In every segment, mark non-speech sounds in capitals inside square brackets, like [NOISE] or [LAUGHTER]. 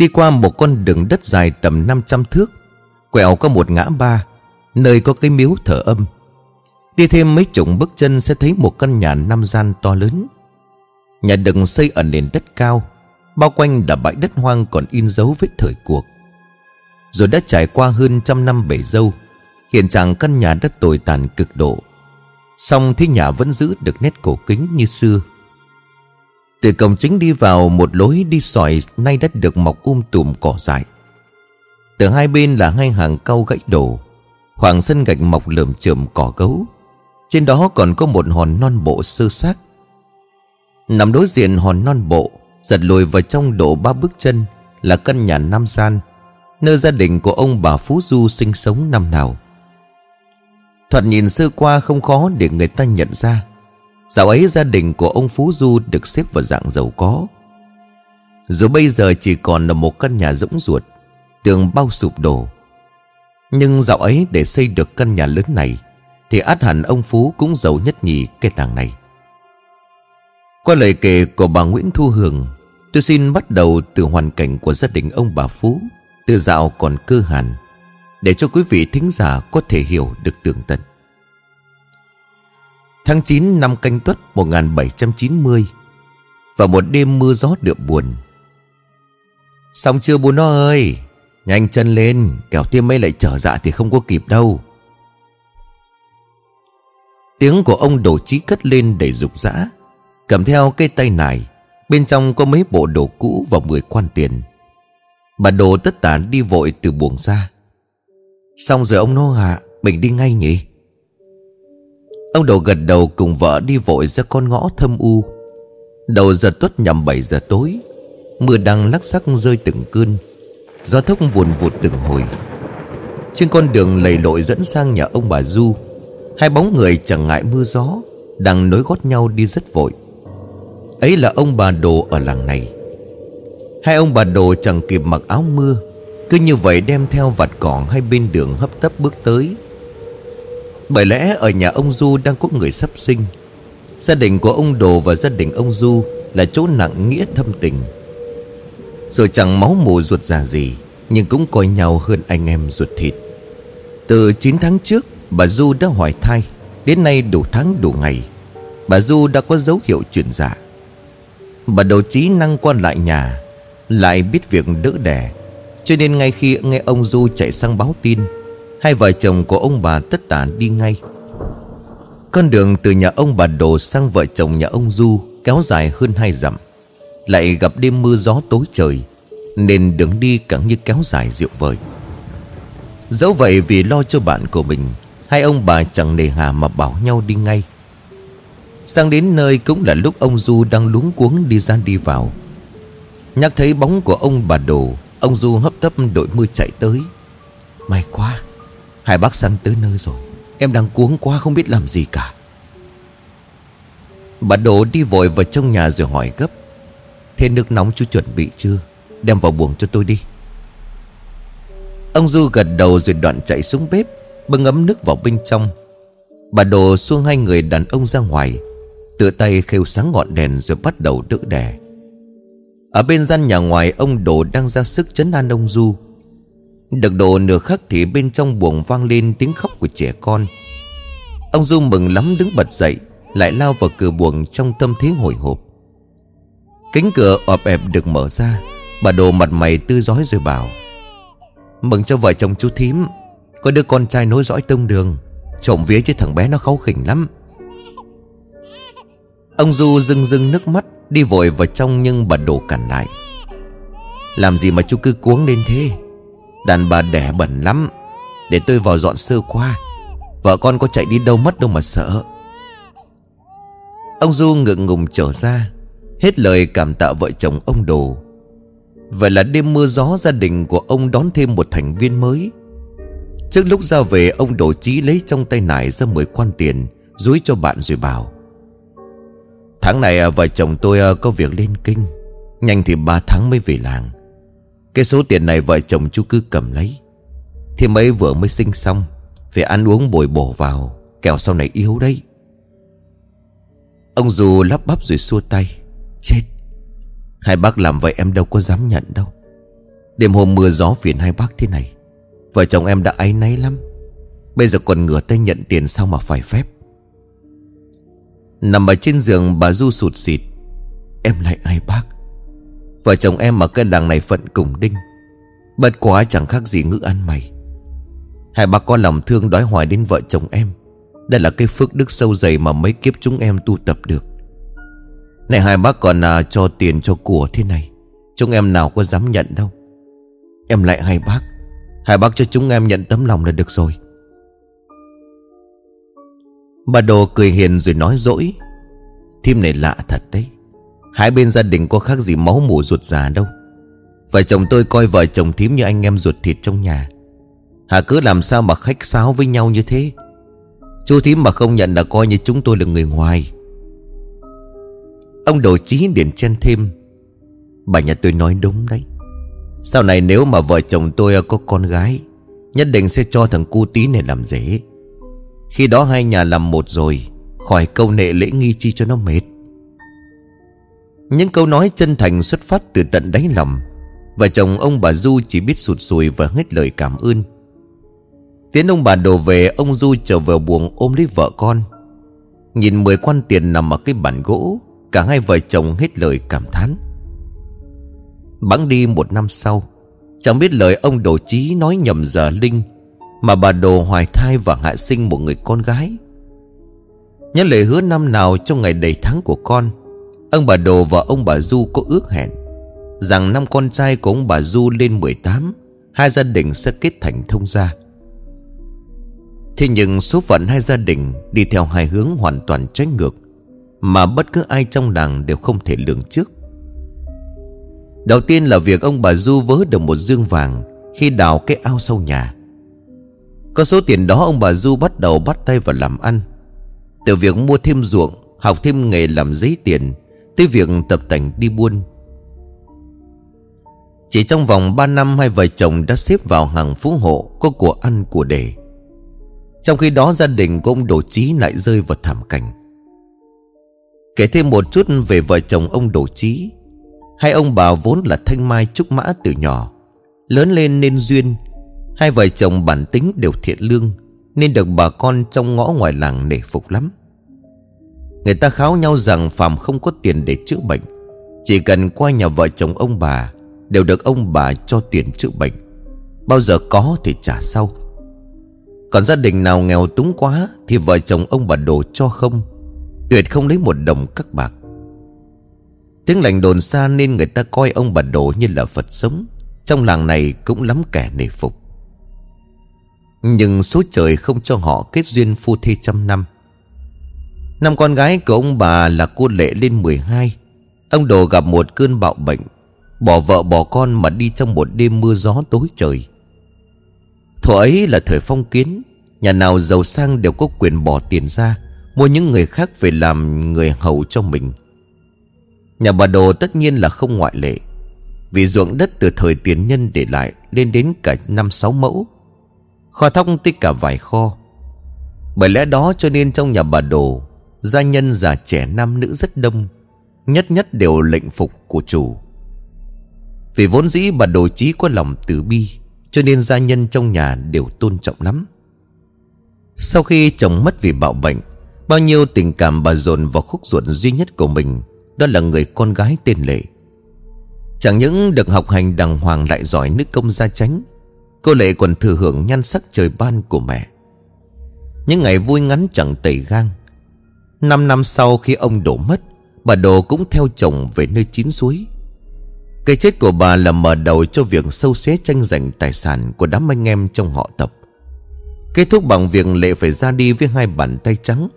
Đi qua một con đường đất dài tầm 500 thước, Quẹo có một ngã ba, Nơi có cái miếu thờ âm. Đi thêm mấy chục bước chân sẽ thấy một căn nhà năm gian to lớn. Nhà được xây ở nền đất cao, Bao quanh là bãi đất hoang còn in dấu vết thời cuộc. Rồi đã trải qua hơn trăm năm bể dâu, Hiện trạng căn nhà đất tồi tàn cực độ. Xong thế nhà vẫn giữ được nét cổ kính như xưa từ cổng chính đi vào một lối đi sỏi nay đất được mọc um tùm cỏ dại. Từ hai bên là hai hàng cau gãy đổ, khoảng sân gạch mọc lởm chởm cỏ gấu. Trên đó còn có một hòn non bộ sơ xác. Nằm đối diện hòn non bộ, giật lùi vào trong độ ba bước chân là căn nhà Nam Gian, nơi gia đình của ông bà Phú Du sinh sống năm nào. Thoạt nhìn sơ qua không khó để người ta nhận ra Dạo ấy gia đình của ông Phú Du được xếp vào dạng giàu có. Dù bây giờ chỉ còn là một căn nhà rỗng ruột, Tường bao sụp đổ. Nhưng dạo ấy để xây được căn nhà lớn này, Thì át hẳn ông Phú cũng giàu nhất nhì cái làng này. Qua lời kể của bà Nguyễn Thu Hường, Tôi xin bắt đầu từ hoàn cảnh của gia đình ông bà Phú, Từ dạo còn cơ hàn, Để cho quý vị thính giả có thể hiểu được tường tận. Tháng 9 năm canh tuất 1790 và một đêm mưa gió đượm buồn. Xong chưa, bố nó ơi? Nhanh chân lên, Kẻo tiêm mây lại trở dạ thì không có kịp đâu. Tiếng của ông đồ trí cất lên đầy rục rã. Cầm theo cây tay nải, Bên trong có mấy bộ đồ cũ và 10 quan tiền. Bà đồ tất tán đi vội từ buồng ra. Xong rồi ông nô hạ, Mình đi ngay nhỉ? Ông đầu gật đầu cùng vợ đi vội ra con ngõ thâm u. Đầu giờ tuất nhằm 7 giờ tối, Mưa đang lắc sắc rơi từng cơn, Gió thốc vùn vụt từng hồi. Trên con đường lầy lội dẫn sang nhà ông bà Du, Hai bóng người chẳng ngại mưa gió, Đang nối gót nhau đi rất vội. Ấy là ông bà đồ ở làng này. Hai ông bà đồ chẳng kịp mặc áo mưa, Cứ như vậy đem theo vạt cỏ hai bên đường hấp tấp bước tới bởi lẽ ở nhà ông Du đang có người sắp sinh. Gia đình của ông Đồ và gia đình ông Du Là chỗ nặng nghĩa thâm tình. Rồi chẳng máu mù ruột già gì, Nhưng cũng coi nhau hơn anh em ruột thịt. Từ 9 tháng trước, Bà Du đã hoài thai, Đến nay đủ tháng đủ ngày. Bà Du đã có dấu hiệu chuyển dạ. Bà đầu trí năng quan lại nhà, Lại biết việc đỡ đẻ. Cho nên ngay khi nghe ông Du chạy sang báo tin Hai vợ chồng của ông bà tất tả đi ngay. Con đường từ nhà ông bà Đồ sang vợ chồng nhà ông Du Kéo dài hơn hai dặm. Lại gặp đêm mưa gió tối trời, Nên đường đi càng như kéo dài rượu vời. Dẫu vậy vì lo cho bạn của mình, Hai ông bà chẳng nề hà mà bảo nhau đi ngay. Sang đến nơi cũng là lúc ông Du đang luống cuống đi ra đi vào. Nhắc thấy bóng của ông bà Đồ Ông Du hấp tấp đội mưa chạy tới. May quá Hai bác sang tới nơi rồi. Em đang cuống quá không biết làm gì cả. Bà Đồ đi vội vào trong nhà rồi hỏi gấp. Thế nước nóng chú chuẩn bị chưa? Đem vào buồng cho tôi đi. Ông Du gật đầu rồi đoạn chạy xuống bếp, Bưng ấm nước vào bên trong. Bà Đồ xuông hai người đàn ông ra ngoài Tự tay khêu sáng ngọn đèn rồi bắt đầu đỡ đẻ Ở bên gian nhà ngoài, ông Đồ đang ra sức chấn an ông Du được độ nửa khắc thì bên trong buồng vang lên tiếng khóc của trẻ con. Ông Du mừng lắm đứng bật dậy, Lại lao vào cửa buồng trong tâm thế hồi hộp. Cánh cửa ọp ẹp được mở ra, Bà đồ mặt mày tươi rói rồi bảo, Mừng cho vợ chồng chú thím, Có đứa con trai nối dõi tông đường, Trộm vía chứ thằng bé nó kháu khỉnh lắm. Ông Du rưng rưng nước mắt, Đi vội vào trong nhưng bà đồ cản lại, Làm gì mà chú cứ cuống lên thế? Đàn bà đẻ bẩn lắm. Để tôi vào dọn sơ qua. Vợ con có chạy đi đâu mất đâu mà sợ. Ông Du ngượng ngùng trở ra, Hết lời cảm tạ vợ chồng ông Đồ. Vậy là đêm mưa gió gia đình của ông đón thêm một thành viên mới. Trước lúc ra về, ông Đồ Chí lấy trong tay nải ra 10 quan tiền, Dúi cho bạn rồi bảo. Tháng này à, vợ chồng tôi à, có việc lên kinh. Nhanh thì 3 tháng mới về làng. Cái số tiền này vợ chồng chú cứ cầm lấy. Thì mấy vừa mới sinh xong, Phải ăn uống bồi bổ vào, Kẻo sau này yếu đấy. Ông dù lắp bắp rồi xua tay, Chết! Hai bác làm vậy em đâu có dám nhận đâu. Đêm hôm mưa gió phiền hai bác thế này, Vợ chồng em đã áy náy lắm. Bây giờ còn ngửa tay nhận tiền sao mà phải phép? Nằm ở trên giường, bà Du sụt xịt Em lại ai bác? Vợ chồng em mà cái làng này phận cùng đinh. Bất quá chẳng khác gì ngữ ăn mày. Hai bác có lòng thương đói hoài đến vợ chồng em. Đây là cái phước đức sâu dày mà mấy kiếp chúng em tu tập được. Này hai bác còn à, cho tiền cho của thế này. Chúng em nào có dám nhận đâu. Em lại hai bác. Hai bác cho chúng em nhận tấm lòng là được rồi. Bà Đồ cười hiền rồi nói dỗi. Thím này lạ thật đấy. Hai bên gia đình có khác gì máu mủ ruột già đâu. Vợ chồng tôi coi vợ chồng thím như anh em ruột thịt trong nhà. Hà cứ làm sao mà khách sáo với nhau như thế? Chú thím mà không nhận là coi như chúng tôi là người ngoài. Ông đồ chí điển chen thêm. Bà nhà tôi nói đúng đấy. Sau này nếu mà vợ chồng tôi có con gái, Nhất định sẽ cho thằng cu tí này làm dễ Khi đó hai nhà làm một rồi, Khỏi câu nệ lễ nghi chi cho nó mệt. Những câu nói chân thành xuất phát từ tận đáy lòng. Vợ chồng ông bà Du chỉ biết sụt sùi và hết lời cảm ơn. Tiến ông bà đổ về, Ông Du trở vào buồng ôm lấy vợ con. Nhìn mười quan tiền nằm ở cái bàn gỗ, Cả hai vợ chồng hết lời cảm thán. Bẵng đi một năm sau, Chẳng biết lời ông đồ chí nói nhầm giờ linh, Mà bà đồ hoài thai và hạ sinh một người con gái. Nhớ lời hứa năm nào trong ngày đầy tháng của con Ông bà đồ và ông bà Du có ước hẹn Rằng năm con trai của ông bà Du lên 18 Hai gia đình sẽ kết thành thông gia. Thế nhưng số phận hai gia đình Đi theo hai hướng hoàn toàn trái ngược Mà bất cứ ai trong làng đều không thể lường trước. Đầu tiên là việc ông bà Du vớ được một dương vàng Khi đào cái ao sau nhà. Có số tiền đó ông bà Du bắt đầu bắt tay vào làm ăn, Từ việc mua thêm ruộng, Học thêm nghề làm giấy tiền Tới việc tập tành đi buôn. Chỉ trong vòng 3 năm, Hai vợ chồng đã xếp vào hàng phú hộ Có của ăn, của để. Trong khi đó, gia đình của ông Đồ Chí lại rơi vào thảm cảnh. Kể thêm một chút về vợ chồng ông Đồ Chí. Hai ông bà vốn là thanh mai trúc mã từ nhỏ, Lớn lên nên duyên. Hai vợ chồng bản tính đều thiện lương, Nên được bà con trong ngõ ngoài làng nể phục lắm. Người ta kháo nhau rằng Phạm không có tiền để chữa bệnh. Chỉ cần qua nhà vợ chồng ông bà, Đều được ông bà cho tiền chữa bệnh. Bao giờ có thì trả sau. Còn gia đình nào nghèo túng quá Thì vợ chồng ông bà đổ cho không? Tuyệt không lấy một đồng các bạc. Tiếng lành đồn xa nên người ta coi ông bà đổ như là Phật sống. Trong làng này cũng lắm kẻ nể phục. Nhưng số trời không cho họ kết duyên phu thê trăm năm. Năm con gái của ông bà là cô Lệ lên 12 Ông Đồ gặp một cơn bạo bệnh, Bỏ vợ bỏ con mà đi trong một đêm mưa gió tối trời. Thuở ấy là thời phong kiến, Nhà nào giàu sang đều có quyền bỏ tiền ra, Mua những người khác về làm người hầu cho mình. Nhà bà Đồ tất nhiên là không ngoại lệ, Vì ruộng đất từ thời tiền nhân để lại Lên đến cả năm sáu mẫu. Kho thóc tích cả vài kho. Bởi lẽ đó cho nên trong nhà bà Đồ Gia nhân già trẻ nam nữ rất đông, Nhất nhất đều lệnh phục của chủ. Vì vốn dĩ bà Đồ chí có lòng từ bi, Cho nên gia nhân trong nhà đều tôn trọng lắm. Sau khi chồng mất vì bạo bệnh, Bao nhiêu tình cảm bà dồn vào khúc ruột duy nhất của mình, Đó là người con gái tên Lệ. Chẳng những được học hành đàng hoàng lại giỏi nước công gia tránh Cô Lệ còn thừa hưởng nhan sắc trời ban của mẹ. Những ngày vui ngắn chẳng tẩy gang Năm năm sau khi ông đổ mất, Bà Đồ cũng theo chồng về nơi chín suối. Cái chết của bà là mở đầu cho việc sâu xé tranh giành tài sản của đám anh em trong họ tập Kết thúc bằng việc Lệ phải ra đi với hai bàn tay trắng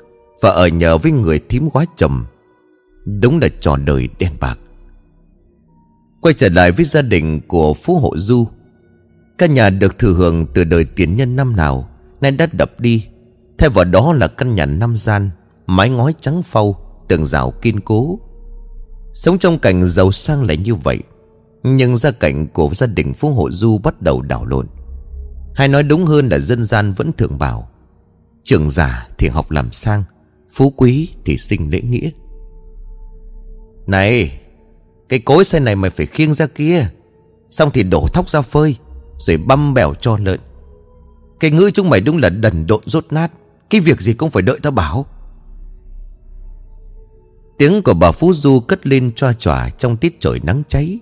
Và ở nhờ với người thím quá chồng Đúng là trò đời đen bạc. Quay trở lại với gia đình của Phú Hộ Du, Căn nhà được thừa hưởng từ đời tiền nhân năm nào Nay đã đập đi. Thay vào đó là căn nhà năm gian Mái ngói trắng phau, Tường rào kiên cố. Sống trong cảnh giàu sang lại như vậy, Nhưng gia cảnh của gia đình Phú Hộ Du bắt đầu đảo lộn. Hay nói đúng hơn là dân gian vẫn thường bảo, Trường giả thì học làm sang, Phú quý thì sinh lễ nghĩa. Này, Cái cối xe này mày phải khiêng ra kia, Xong thì đổ thóc ra phơi, Rồi băm bèo cho lợn. Cái ngữ chúng mày đúng là đần độn rốt nát, Cái việc gì cũng phải đợi ta bảo. Tiếng của bà Phú Du cất lên choa chỏa trong tiết trời nắng cháy.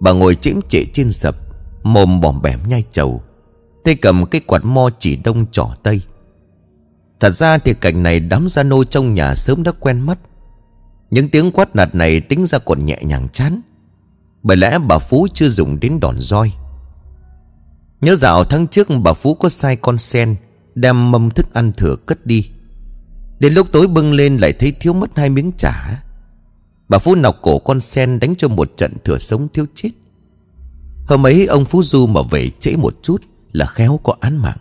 Bà ngồi chĩm trệ trên sập, Mồm bòm bẻm nhai trầu Tay cầm cái quạt mo chỉ đông trỏ tây. Thật ra thì cảnh này đám gia nô trong nhà sớm đã quen mắt. Những tiếng quát nạt này tính ra còn nhẹ nhàng chán. Bởi lẽ bà Phú chưa dùng đến đòn roi. Nhớ dạo tháng trước bà Phú có sai con sen Đem mâm thức ăn thừa cất đi. Đến lúc tối bưng lên lại thấy thiếu mất hai miếng chả. Bà Phú nọc cổ con sen đánh cho một trận thừa sống thiếu chết. Hôm ấy ông Phú Du mà về trễ một chút là khéo có án mạng.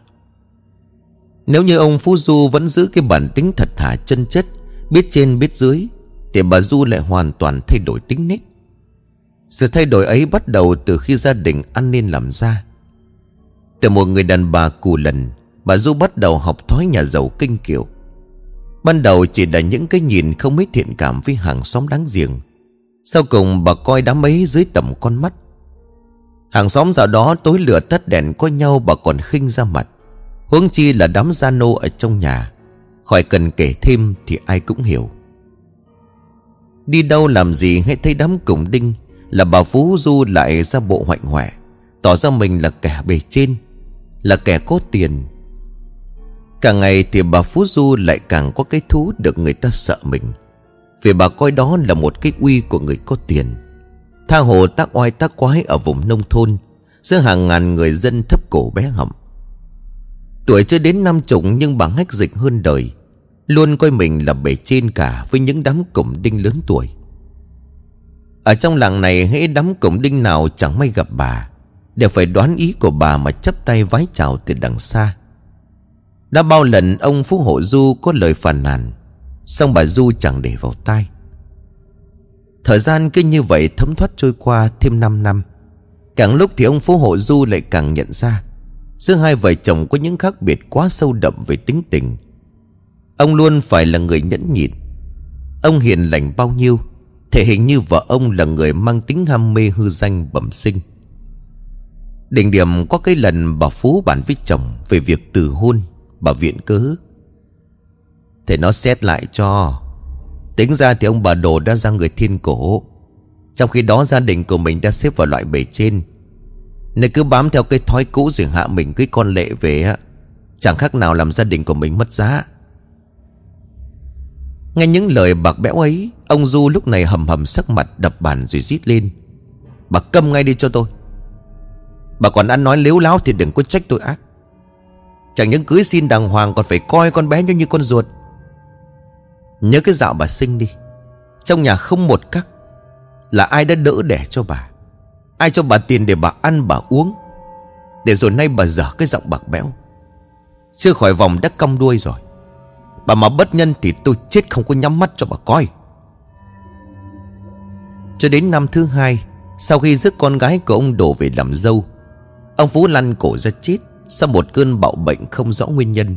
Nếu như ông Phú Du vẫn giữ cái bản tính thật thà chân chất, Biết trên biết dưới, Thì bà Du lại hoàn toàn thay đổi tính nết. Sự thay đổi ấy bắt đầu từ khi gia đình ăn nên làm ra. Từ một người đàn bà cù lần, Bà Du bắt đầu học thói nhà giàu kinh kiều Ban đầu chỉ là những cái nhìn không mấy thiện cảm với hàng xóm đáng giềng. Sau cùng bà coi đám ấy dưới tầm con mắt. Hàng xóm dạo đó tối lửa tắt đèn có nhau bà còn khinh ra mặt. Huống chi là đám gia nô ở trong nhà. Khỏi cần kể thêm thì ai cũng hiểu. Đi đâu làm gì hay thấy đám cùng đinh Là bà Phú Du lại ra bộ hoạnh hoẹ, Tỏ ra mình là kẻ bề trên, Là kẻ có tiền Càng ngày thì bà Phú Du lại càng có cái thú được người ta sợ mình. Vì bà coi đó là một cái uy của người có tiền. Tha hồ tác oai tác quái ở vùng nông thôn, Giữa hàng ngàn người dân thấp cổ bé họng. Tuổi chưa đến năm chục nhưng bà hách dịch hơn đời, Luôn coi mình là bề trên cả với những đám cổng đinh lớn tuổi. Ở trong làng này, hễ đám cổng đinh nào chẳng may gặp bà, Đều phải đoán ý của bà mà chấp tay vái chào từ đằng xa đã bao lần ông Phú Hộ Du có lời phàn nàn Xong bà Du chẳng để vào tai. Thời gian cứ như vậy thấm thoát trôi qua thêm 5 năm. Càng lúc thì ông Phú Hộ Du lại càng nhận ra, Giữa hai vợ chồng có những khác biệt quá sâu đậm về tính tình. Ông luôn phải là người nhẫn nhịn. Ông hiền lành bao nhiêu, Thể hiện như vợ ông là người mang tính ham mê hư danh bẩm sinh. Đỉnh điểm có cái lần bà Phú bàn với chồng Về việc từ hôn. Bà viện cứ Thầy nó xét lại cho. Tính ra thì ông bà đồ đã ra người thiên cổ. Trong khi đó gia đình của mình đã xếp vào loại bể trên. Nên cứ bám theo cái thói cũ rồi hạ mình cái con lệ về á. Chẳng khác nào làm gia đình của mình mất giá. Nghe những lời bạc bẽo ấy, Ông Du lúc này hầm hầm sắc mặt đập bàn rồi rít lên. Bà câm ngay đi cho tôi. Bà còn ăn nói lếu láo thì đừng có trách tôi ác. Chẳng những cưới xin đàng hoàng, còn phải coi con bé như con ruột. Nhớ cái dạo bà sinh đi. Trong nhà không một cắc Là ai đã đỡ đẻ cho bà? Ai cho bà tiền để bà ăn, bà uống? Để rồi nay bà dở cái giọng bạc bẽo. Chưa khỏi vòng đã cong đuôi rồi. Bà mà bất nhân thì tôi chết không có nhắm mắt cho bà coi. Cho đến năm thứ hai, Sau khi rước con gái của ông đổ về làm dâu, Ông Phú lăn cổ ra chết sau một cơn bạo bệnh không rõ nguyên nhân,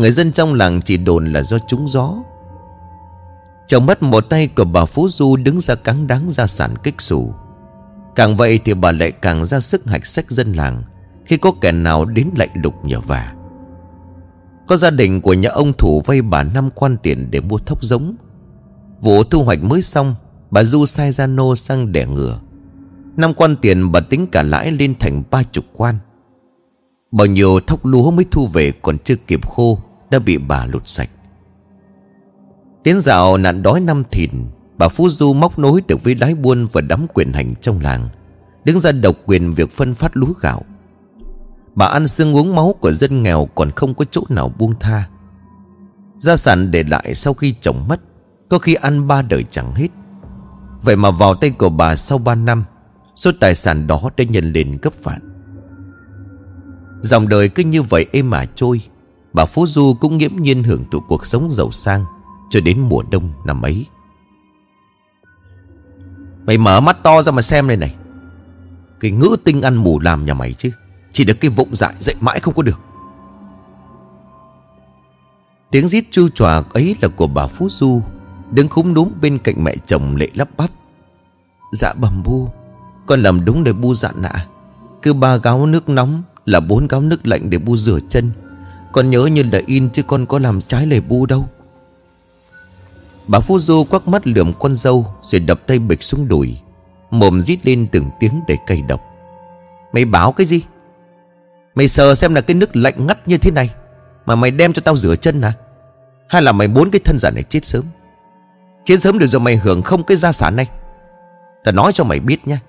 Người dân trong làng chỉ đồn là do trúng gió. Chồng mất một tay của bà Phú Du đứng ra cắn đáng gia sản kích xù. Càng vậy thì bà lại càng ra sức hạch sách dân làng Khi có kẻ nào đến lạnh lục nhờ vả. Có gia đình của nhà ông thủ vay bà năm quan tiền để mua thóc giống. Vụ thu hoạch mới xong, Bà Du sai gia nô sang đẻ ngựa. Năm quan tiền bà tính cả lãi lên thành ba chục quan. Bao nhiêu thóc lúa mới thu về còn chưa kịp khô, Đã bị bà lụt sạch. Đến dạo nạn đói năm thìn, Bà Phú Du móc nối được với lái buôn và đám quyền hành trong làng, Đứng ra độc quyền việc phân phát lúa gạo. Bà ăn xương uống máu của dân nghèo còn không có chỗ nào buông tha. Gia sản để lại sau khi chồng mất, Có khi ăn ba đời chẳng hết. Vậy mà vào tay của bà sau ba năm, Số tài sản đó đã nhân lên gấp vạn. Dòng đời cứ như vậy êm mà trôi. Bà Phú Du cũng nghiễm nhiên hưởng thụ cuộc sống giàu sang Cho đến mùa đông năm ấy. Mày mở mắt to ra mà xem đây này. Cái ngữ tinh ăn mù làm nhà mày chứ. Chỉ được cái vụng dại dậy mãi không có được. Tiếng rít chu tròa ấy là của bà Phú Du, Đứng khúng núm bên cạnh mẹ chồng lệ lắp bắp. Dạ bầm bu, Con làm đúng để bu dặn nạ. Cứ ba gáo nước nóng là bốn gáo nước lạnh để bu rửa chân. Con nhớ như là in chứ con có làm trái lời bu đâu. Bà Phú Du quắc mắt lườm con dâu, Rồi đập tay bịch xuống đùi, Mồm rít lên từng tiếng để cay độc. Mày báo cái gì? Mày sờ xem là cái nước lạnh ngắt như thế này Mà mày đem cho tao rửa chân à? Hay là mày muốn cái thân giả này chết sớm? Chết sớm được rồi mày hưởng không cái gia sản này. Tao nói cho mày biết nha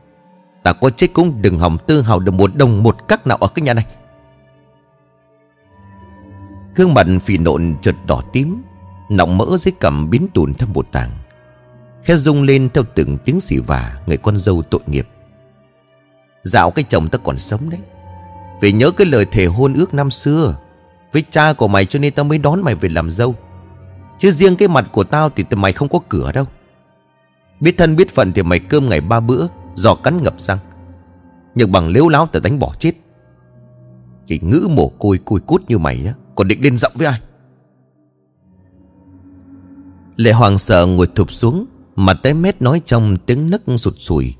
Ta có chết cũng đừng hòng tư hào được một đồng một cắc nào ở cái nhà này. Gương mặt phì nộn chợt đỏ tím Nọng mỡ dưới cằm biến tùn theo một tàng, Khẽ rung lên theo từng tiếng xì vả Người con dâu tội nghiệp. Dạo cái chồng ta còn sống đấy. Vì nhớ cái lời thề hôn ước năm xưa Với cha của mày cho nên tao mới đón mày về làm dâu. Chứ riêng cái mặt của tao thì mày không có cửa đâu. Biết thân biết phận thì mày cơm ngày ba bữa. Giò cắn ngập răng. Nhưng bằng liếu láo tao đánh bỏ chết. Cái ngữ mồ côi côi cút như mày á, Còn định lên giọng với ai? Lệ hoàng sợ ngồi thụp xuống, Mặt té mét nói trong tiếng nấc sụt sùi.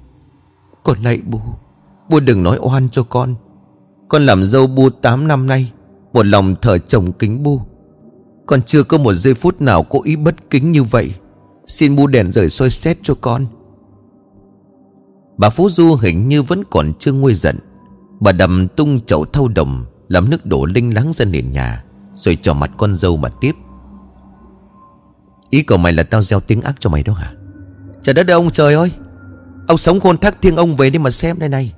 Con lại bu Bu đừng nói oan cho con. Con làm dâu bu 8 năm nay, Một lòng thờ chồng kính bu Con chưa có một giây phút nào cố ý bất kính như vậy. Xin bu đèn rời soi xét cho con. Bà Phú Du hình như vẫn còn chưa nguôi giận. Bà đầm tung chậu thau đồng, Làm nước đổ linh láng ra nền nhà, Rồi trò mặt con dâu mà tiếp. Ý của mày là tao gieo tiếng ác cho mày đó hả? Trời đất ơi, ông trời ơi! Ông sống khôn thác thiêng ông về đi mà xem đây này.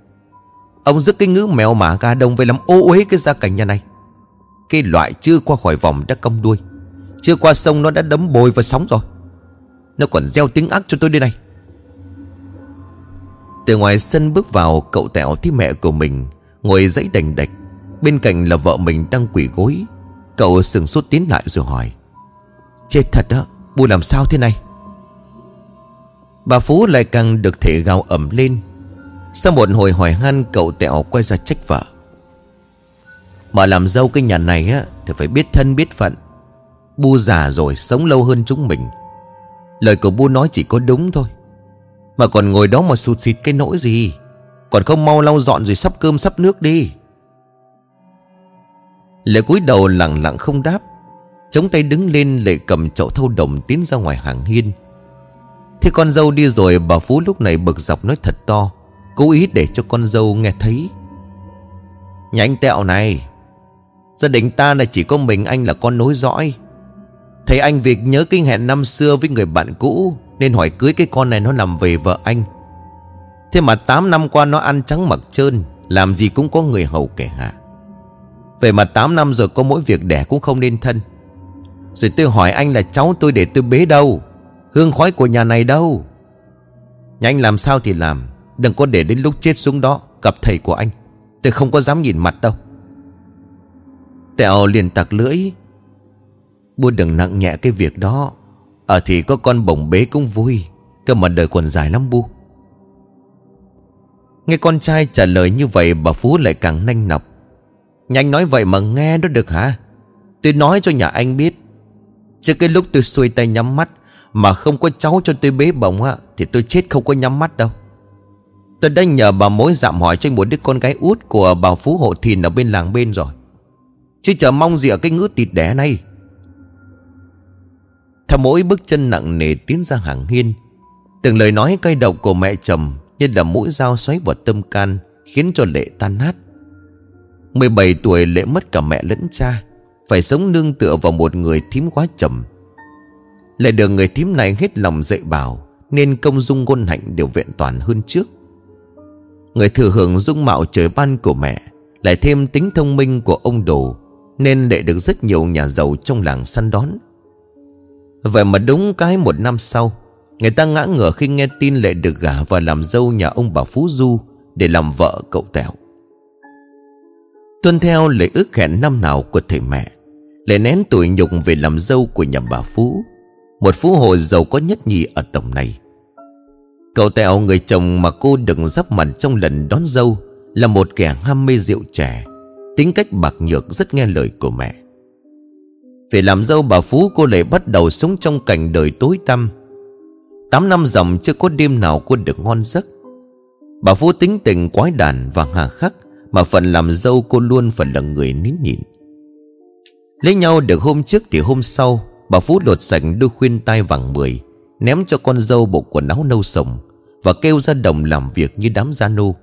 Ông dứt cái ngữ mèo mả gà đông về làm ô uế cái gia cảnh nhà này. Cái loại chưa qua khỏi vòng đã cong đuôi. Chưa qua sông nó đã đấm bồi và sóng rồi. Nó còn gieo tiếng ác cho tôi đây này. Từ ngoài sân bước vào, cậu tẹo thấy mẹ của mình Ngồi dãy đành đạch. Bên cạnh là vợ mình đang quỷ gối. Cậu sừng sốt tiến lại rồi hỏi, Chết thật đó Bu làm sao thế này? Bà Phú lại càng được thể gào ẩm lên. Sau một hồi hỏi han, cậu tẹo quay ra trách vợ Mà làm dâu cái nhà này á, Thì phải biết thân biết phận. Bu già rồi sống lâu hơn chúng mình. Lời của Bu nói chỉ có đúng thôi. Mà còn ngồi đó mà sụt xịt cái nỗi gì? Còn không mau lau dọn rồi sắp cơm sắp nước đi. Lệ cúi đầu lặng lặng không đáp. Chống tay đứng lên, lệ cầm chậu thâu đồng tiến ra ngoài hàng hiên. Thế con dâu đi rồi, bà Phú lúc này bực dọc nói thật to, Cố ý để cho con dâu nghe thấy. Nhà anh tẹo này, Gia đình ta là chỉ có mình anh là con nối dõi. Thấy anh việc nhớ kinh hẹn năm xưa với người bạn cũ nên hỏi cưới cái con này nó làm về vợ anh. Thế mà 8 năm qua nó ăn trắng mặc trơn, Làm gì cũng có người hầu kẻ hạ. Vậy mà 8 năm rồi có mỗi việc đẻ cũng không nên thân. Rồi tôi hỏi anh là cháu tôi để tôi bế đâu? Hương khói của nhà này đâu? Nhà anh làm sao thì làm, Đừng có để đến lúc chết xuống đó Gặp thầy của anh. Tôi không có dám nhìn mặt đâu. Tẹo liền tặc lưỡi. Bố đừng nặng nhẹ cái việc đó. Ở thì có con bổng bế cũng vui, Cơ mà đời còn dài lắm bu. Nghe con trai trả lời như vậy, Bà Phú lại càng nanh nọc. Nhanh nói vậy mà nghe nó được hả? Tôi nói cho nhà anh biết. Chứ cái lúc tôi xuôi tay nhắm mắt Mà không có cháu cho tôi bế bổng á, Thì tôi chết không có nhắm mắt đâu. Tôi đã nhờ bà mối dạm hỏi cho một đứa con gái út Của bà Phú Hộ Thìn ở bên làng bên rồi. Chứ chờ mong gì ở cái ngứa tịt đẻ này. Theo mỗi bước chân nặng nề tiến ra hàng hiên, Từng lời nói cay độc của mẹ chồng Như là mũi dao xoáy vào tâm can, Khiến cho Lệ tan nát. 17 tuổi Lệ mất cả mẹ lẫn cha, Phải sống nương tựa vào một người thím quá chồng Lệ được người thím này hết lòng dạy bảo, Nên công dung ngôn hạnh đều vẹn toàn hơn trước. Người thừa hưởng dung mạo trời ban của mẹ Lại thêm tính thông minh của ông đồ, Nên Lệ được rất nhiều nhà giàu trong làng săn đón. Vậy mà đúng cái một năm sau, Người ta ngã ngửa khi nghe tin Lệ được gả và làm dâu nhà ông bà Phú Du Để làm vợ cậu Tèo. Tuân theo lời ước hẹn năm nào của thầy mẹ Lệ nén tuổi nhục về làm dâu của nhà bà Phú, Một phú hồ giàu có nhất nhì ở tổng này. Cậu Tèo, người chồng mà cô đừng giáp mặt trong lần đón dâu, Là một kẻ ham mê rượu trẻ Tính cách bạc nhược, rất nghe lời của mẹ. Vì làm dâu bà Phú, cô lại bắt đầu sống trong cảnh đời tối tăm. Tám năm dòng chưa có đêm nào cô được ngon giấc. Bà Phú tính tình quái đản và hà khắc, Mà phần làm dâu cô luôn phải là người nín nhịn. Lấy nhau được hôm trước thì hôm sau, Bà Phú lột sạch đôi khuyên tai vàng mười, Ném cho con dâu bộ quần áo nâu sồng Và kêu ra đồng làm việc như đám gia nô.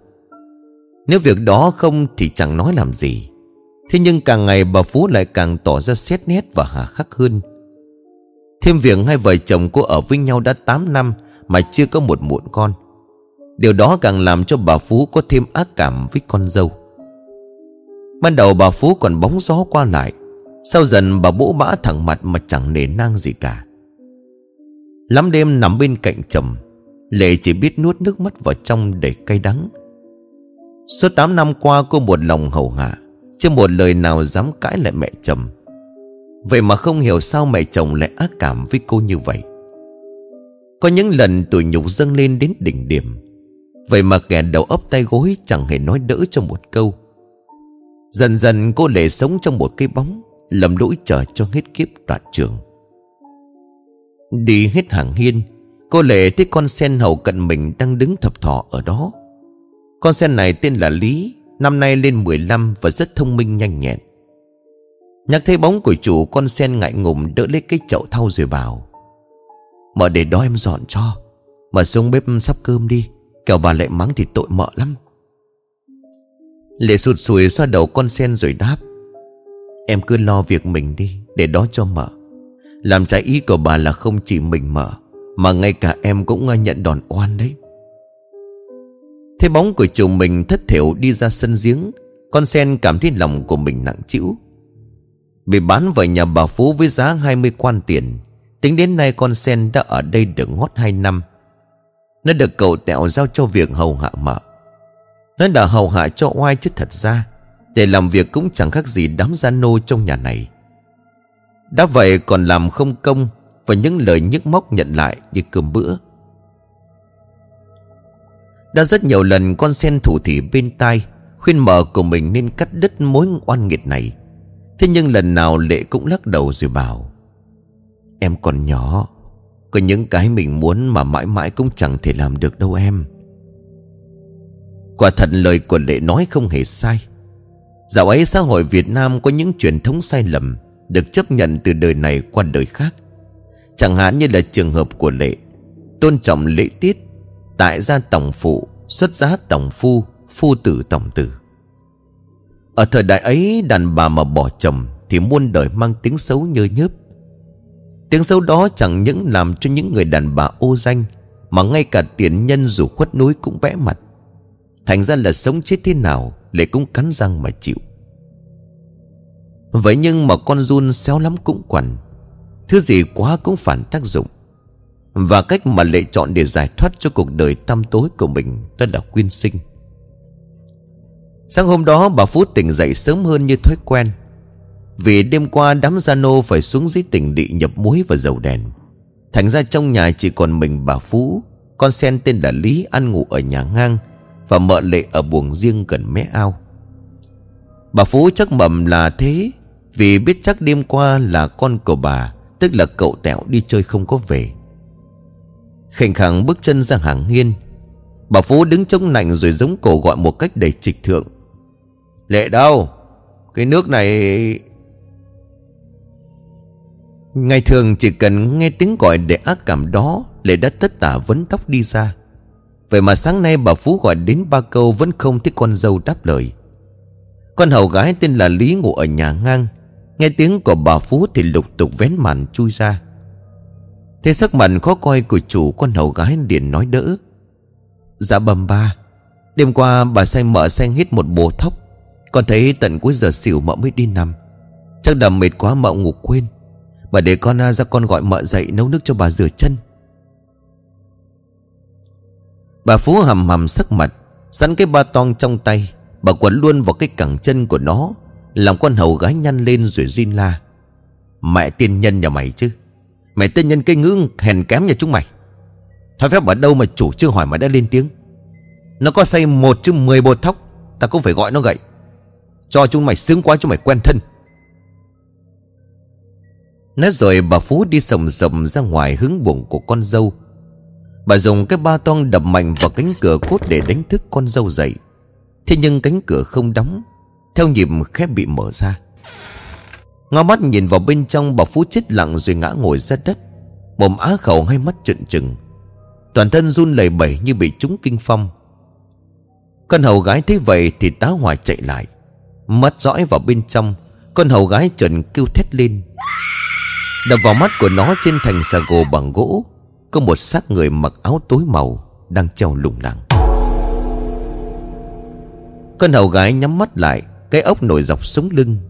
Nếu việc đó không thì chẳng nói làm gì. Thế nhưng càng ngày bà Phú lại càng tỏ ra xét nét và hà khắc hơn. Thêm việc hai vợ chồng cô ở với nhau đã 8 năm Mà chưa có một muộn con. Điều đó càng làm cho bà Phú có thêm ác cảm với con dâu. Ban đầu bà Phú còn bóng gió qua lại. Sau dần bà bỗ bã thẳng mặt mà chẳng nề nang gì cả. Lắm đêm nằm bên cạnh chồng, Lệ chỉ biết nuốt nước mắt vào trong để cay đắng. Suốt 8 năm qua cô một lòng hầu hạ chưa một lời nào dám cãi lại mẹ chồng. Vậy mà không hiểu sao mẹ chồng lại ác cảm với cô như vậy. Có những lần tuổi nhục dâng lên đến đỉnh điểm. Vậy mà kẻ đầu ấp tay gối chẳng hề nói đỡ cho một câu. Dần dần cô lệ sống trong một cái bóng, Lầm lỗi chờ cho hết kiếp đoạn trường. Đi hết hàng hiên, Cô lệ thấy con sen hầu cận mình đang đứng thập thọ ở đó. Con sen này tên là Lý Năm nay lên 15 và rất thông minh nhanh nhẹn. Nhắc thấy bóng của chủ con sen ngại ngùng đỡ lấy cái chậu thau rồi bảo, Mở để đó em dọn cho. Mở xuống bếp sắp cơm đi. Kẻo bà lại mắng thì tội mợ lắm. Lệ sụt sùi xoa đầu con sen rồi đáp, Em cứ lo việc mình đi, Để đó cho mợ. Làm trái ý của bà là không chỉ mình mợ, Mà ngay cả em cũng nhận đòn oan đấy. Thế bóng của chồng mình thất thiểu đi ra sân giếng, Con sen cảm thấy lòng của mình nặng chịu Bị bán vào nhà bà Phú với giá 20 quan tiền, Tính đến nay con sen đã ở đây được ngót 2 năm. Nó được cậu tẹo giao cho việc hầu hạ mợ. Nó đã hầu hạ cho oai chứ thật ra, Để làm việc cũng chẳng khác gì đám gia nô trong nhà này. Đã vậy còn làm không công, Và những lời nhức móc nhận lại như cơm bữa. Đã rất nhiều lần con sen thủ thỉ bên tai Khuyên mợ của mình nên cắt đứt mối oan nghiệt này. Thế nhưng lần nào Lệ cũng lắc đầu rồi bảo, Em còn nhỏ, Có những cái mình muốn mà mãi mãi cũng chẳng thể làm được đâu em. Quả thật lời của Lệ nói không hề sai. Dạo ấy xã hội Việt Nam có những truyền thống sai lầm Được chấp nhận từ đời này qua đời khác. Chẳng hạn như là trường hợp của Lệ, Tôn trọng lễ tiết Tại gia tổng phụ, Xuất giá tổng phu Phu tử tổng tử. Ở thời đại ấy, đàn bà mà bỏ chồng Thì muôn đời mang tiếng xấu nhơ nhớp. Tiếng xấu đó chẳng những làm cho những người đàn bà ô danh, Mà ngay cả tiền nhân dù khuất núi cũng vẽ mặt. Thành ra là sống chết thế nào Lại cũng cắn răng mà chịu. Vậy nhưng mà con run xéo lắm cũng quằn. Thứ gì quá cũng phản tác dụng. Và cách mà lệ chọn để giải thoát cho cuộc đời tăm tối của mình Đó là quyên sinh. Sáng hôm đó, bà Phú tỉnh dậy sớm hơn như thói quen. Vì đêm qua đám gia nô phải xuống dưới tỉnh địa nhập muối và dầu đèn. Thành ra trong nhà chỉ còn mình bà Phú, Con sen tên là Lý ăn ngủ ở nhà ngang Và mợ lệ ở buồng riêng gần mé ao. Bà Phú chắc mầm là thế, Vì biết chắc đêm qua là con của bà, Tức là cậu tẹo đi chơi không có về. Khảnh khẳng bước chân ra hàng hiên Bà Phú đứng chống nạnh rồi giống cổ gọi một cách đầy trịch thượng. Lệ đâu? Cái nước này Ngày thường chỉ cần nghe tiếng gọi để ác cảm đó, Lệ đã tất tả vấn tóc đi ra. Vậy mà sáng nay bà Phú gọi đến ba câu Vẫn không thấy con dâu đáp lời. Con hầu gái tên là Lý ngủ ở nhà ngang. Nghe tiếng của bà Phú thì lục tục vén màn chui ra. Thế sắc mặt khó coi của chủ con hầu gái liền nói đỡ. Dạ bầm ba, Đêm qua bà say mợ xanh hết một bồ thóc. Con thấy tận cuối giờ xỉu mợ mới đi nằm. Chắc đầm mệt quá mợ ngủ quên. Bà để con à, ra con gọi mợ dậy nấu nước cho bà rửa chân. Bà Phú hầm hầm sắc mặt Sẵn cái ba tong trong tay. Bà quấn luôn vào cái cẳng chân của nó, Làm con hầu gái nhăn lên rồi zin la. Mẹ tiên nhân nhà mày chứ. Mày tên nhân cây ngưỡng hèn kém nhà chúng mày. Thôi phép ở đâu mà chủ chưa hỏi mà đã lên tiếng. Nó có xây một chứ mười bột thóc, Ta cũng phải gọi nó gậy. Cho chúng mày sướng quá, chúng mày quen thân. Nói rồi bà Phú đi sầm sầm ra ngoài hướng buồng của con dâu. Bà dùng cái ba toan đập mạnh vào cánh cửa cốt để đánh thức con dâu dậy. Thế nhưng cánh cửa không đóng, Theo nhịp khép bị mở ra. Ngó mắt nhìn vào bên trong, bà Phú chết lặng rồi ngã ngồi ra đất. Mồm á khẩu hay mắt trợn trừng. Toàn thân run lẩy bẩy như bị trúng kinh phong. Con hầu gái thấy vậy thì tá hỏa chạy lại. Mắt dõi vào bên trong, Con hầu gái trần kêu thét lên. Đập vào mắt của nó trên thành xà gồ bằng gỗ, Có một xác người mặc áo tối màu Đang treo lủng lẳng. Con hầu gái nhắm mắt lại, Cái ốc nổi dọc sống lưng.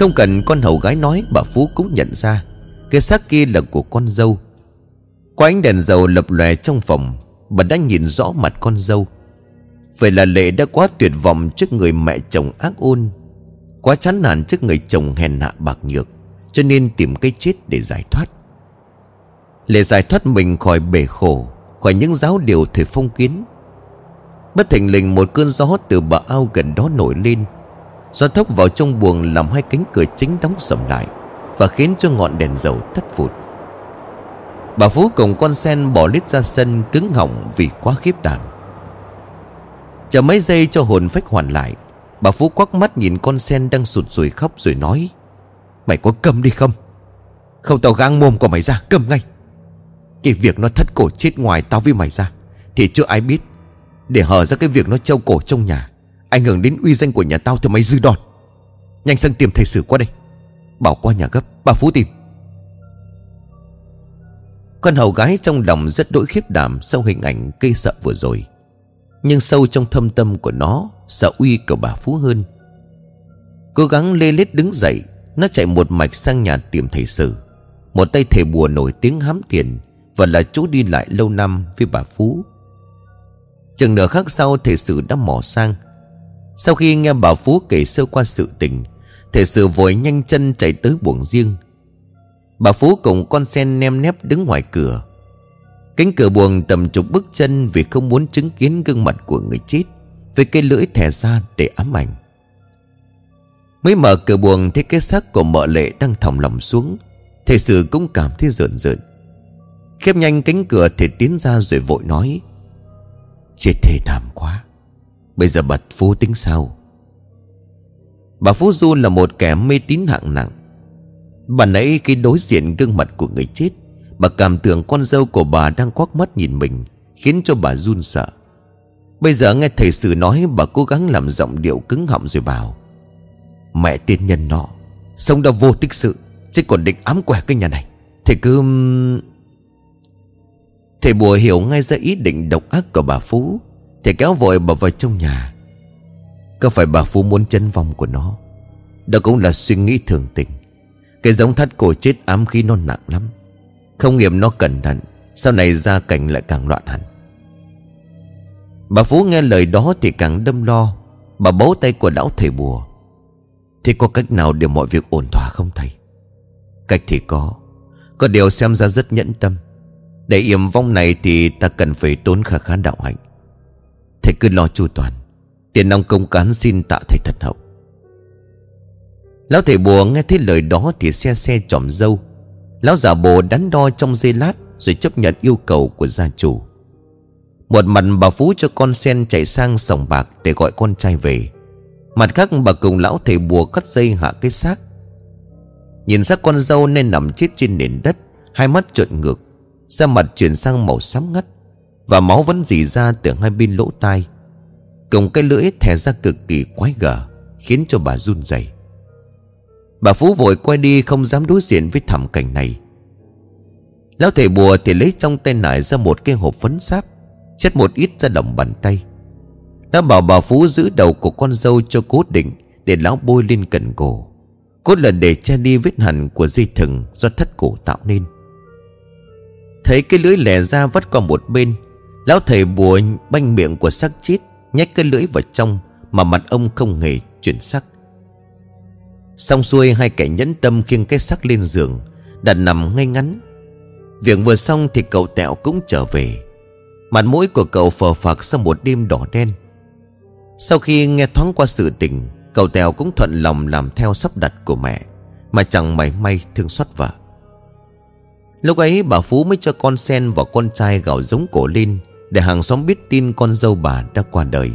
Không cần con hầu gái nói, Bà Phú cũng nhận ra. Cái xác kia là của con dâu. Qua ánh đèn dầu lập lòe trong phòng, Bà đã nhìn rõ mặt con dâu. Vậy là Lệ đã quá tuyệt vọng Trước người mẹ chồng ác ôn, Quá chán nản trước người chồng hèn hạ bạc nhược, Cho nên tìm cái chết để giải thoát. Lệ giải thoát mình khỏi bể khổ, Khỏi những giáo điều thời phong kiến. Bất thình lình một cơn gió từ bờ ao gần đó nổi lên Gió thốc vào trong buồng làm hai cánh cửa chính đóng sầm lại Và khiến cho ngọn đèn dầu tắt phụt. Bà Phú cùng con sen bỏ lít ra sân cứng họng vì quá khiếp đảm. Chờ mấy giây cho hồn phách hoàn lại, Bà Phú quắc mắt nhìn con sen đang sụt sùi khóc rồi nói, Mày có cầm đi không? Không tao gang mồm của mày ra, cầm ngay. Cái việc nó thất cổ chết ngoài tao với mày ra Thì chưa ai biết. Để hở ra cái việc nó trâu cổ trong nhà Ảnh hưởng đến uy danh của nhà tao thì mày dư đòn. Nhanh sang tìm thầy sử qua đây. Bảo qua nhà gấp, Bà Phú tìm. Con hầu gái trong lòng rất đỗi khiếp đảm Sau hình ảnh cây sợ vừa rồi. Nhưng sâu trong thâm tâm của nó, Sợ uy của bà Phú hơn. Cố gắng lê lết đứng dậy, Nó chạy một mạch sang nhà tìm thầy sử. Một tay thầy bùa nổi tiếng hám tiền Và là chỗ đi lại lâu năm với bà Phú. Chừng nửa khắc sau, thầy sử đã mò sang. Sau khi nghe bà Phú kể sơ qua sự tình, thể sự vội nhanh chân chạy tới buồng riêng. Bà Phú cùng con sen nem nép đứng ngoài cửa. Cánh cửa buồng tầm chục bước chân Vì không muốn chứng kiến gương mặt của người chết, Với cái lưỡi thẻ ra để ám ảnh. Mới mở cửa buồng thấy cái xác của mợ lệ đang thòng lòng xuống Thầy sự cũng cảm thấy rợn rợn. Khép nhanh cánh cửa thì tiến ra rồi vội nói, Chết thề thảm quá. Bây giờ bật Phú tính sao? Bà Phú Du là một kẻ mê tín hạng nặng. Bà nãy khi đối diện gương mặt của người chết, Bà cảm tưởng con dâu của bà đang quắc mắt nhìn mình, Khiến cho bà run sợ. Bây giờ nghe thầy sử nói, Bà cố gắng làm giọng điệu cứng họng rồi bảo, Mẹ tiên nhân nọ, Sống đã vô tích sự Chứ còn định ám quẻ cái nhà này. Thầy cứ Thầy bùa hiểu ngay ra ý định độc ác của bà Phú. Thầy kéo vội bà vào trong nhà. Có phải bà Phú muốn chân vong của nó? Đó cũng là suy nghĩ thường tình. Cái giống thắt cổ chết ám khí nó nặng lắm. Không nghiệm nó cẩn thận, Sau này ra cảnh lại càng loạn hẳn. Bà Phú nghe lời đó thì càng đâm lo. Bà bấu tay của lão thầy bùa. Thế có cách nào để mọi việc ổn thỏa không thầy? Cách thì có. Có điều xem ra rất nhẫn tâm. Để yểm vong này thì ta cần phải tốn khá khá đạo hạnh. Thầy cứ lo chu toàn. Tiền nông công cán xin tạ thầy thật hậu. Lão thầy bùa nghe thấy lời đó thì xe xe tròm dâu. Lão giả bồ đắn đo trong giây lát Rồi chấp nhận yêu cầu của gia chủ. Một mặt bà Phú cho con sen chạy sang sòng bạc Để gọi con trai về. Mặt khác bà cùng lão thầy bùa cắt dây hạ cái xác. Nhìn xác con dâu nên nằm chết trên nền đất, Hai mắt trợn ngược, Da mặt chuyển sang màu xám ngắt. Và máu vẫn dì ra từ hai bên lỗ tai. Cùng cái lưỡi thè ra cực kỳ quái gở, Khiến cho bà run rẩy. Bà Phú vội quay đi không dám đối diện với thảm cảnh này. Lão thầy bùa thì lấy trong tay nải ra một cái hộp phấn sáp, Chất một ít ra lòng bàn tay. Đã bảo bà Phú giữ đầu của con dâu cho cố định Để lão bôi lên cận cổ Cốt là để che đi vết hẳn của dây thừng Do thất cổ tạo nên. Thấy cái lưỡi lẻ ra vắt qua một bên Lão thầy bùa banh miệng của xác chết Nhách cái lưỡi vào trong Mà mặt ông không hề chuyển sắc. Xong xuôi, hai kẻ nhẫn tâm khiêng cái xác lên giường Đặt nằm ngay ngắn. Việc vừa xong thì cậu tẹo cũng trở về. Mặt mũi của cậu phờ phạc sau một đêm đỏ đen. Sau khi nghe thoáng qua sự tình, Cậu tèo cũng thuận lòng làm theo sắp đặt của mẹ, Mà chẳng mảy may thương xót vợ. Lúc ấy, bà Phú mới cho con sen và con trai gạo giống cổ lên để hàng xóm biết tin con dâu bà đã qua đời.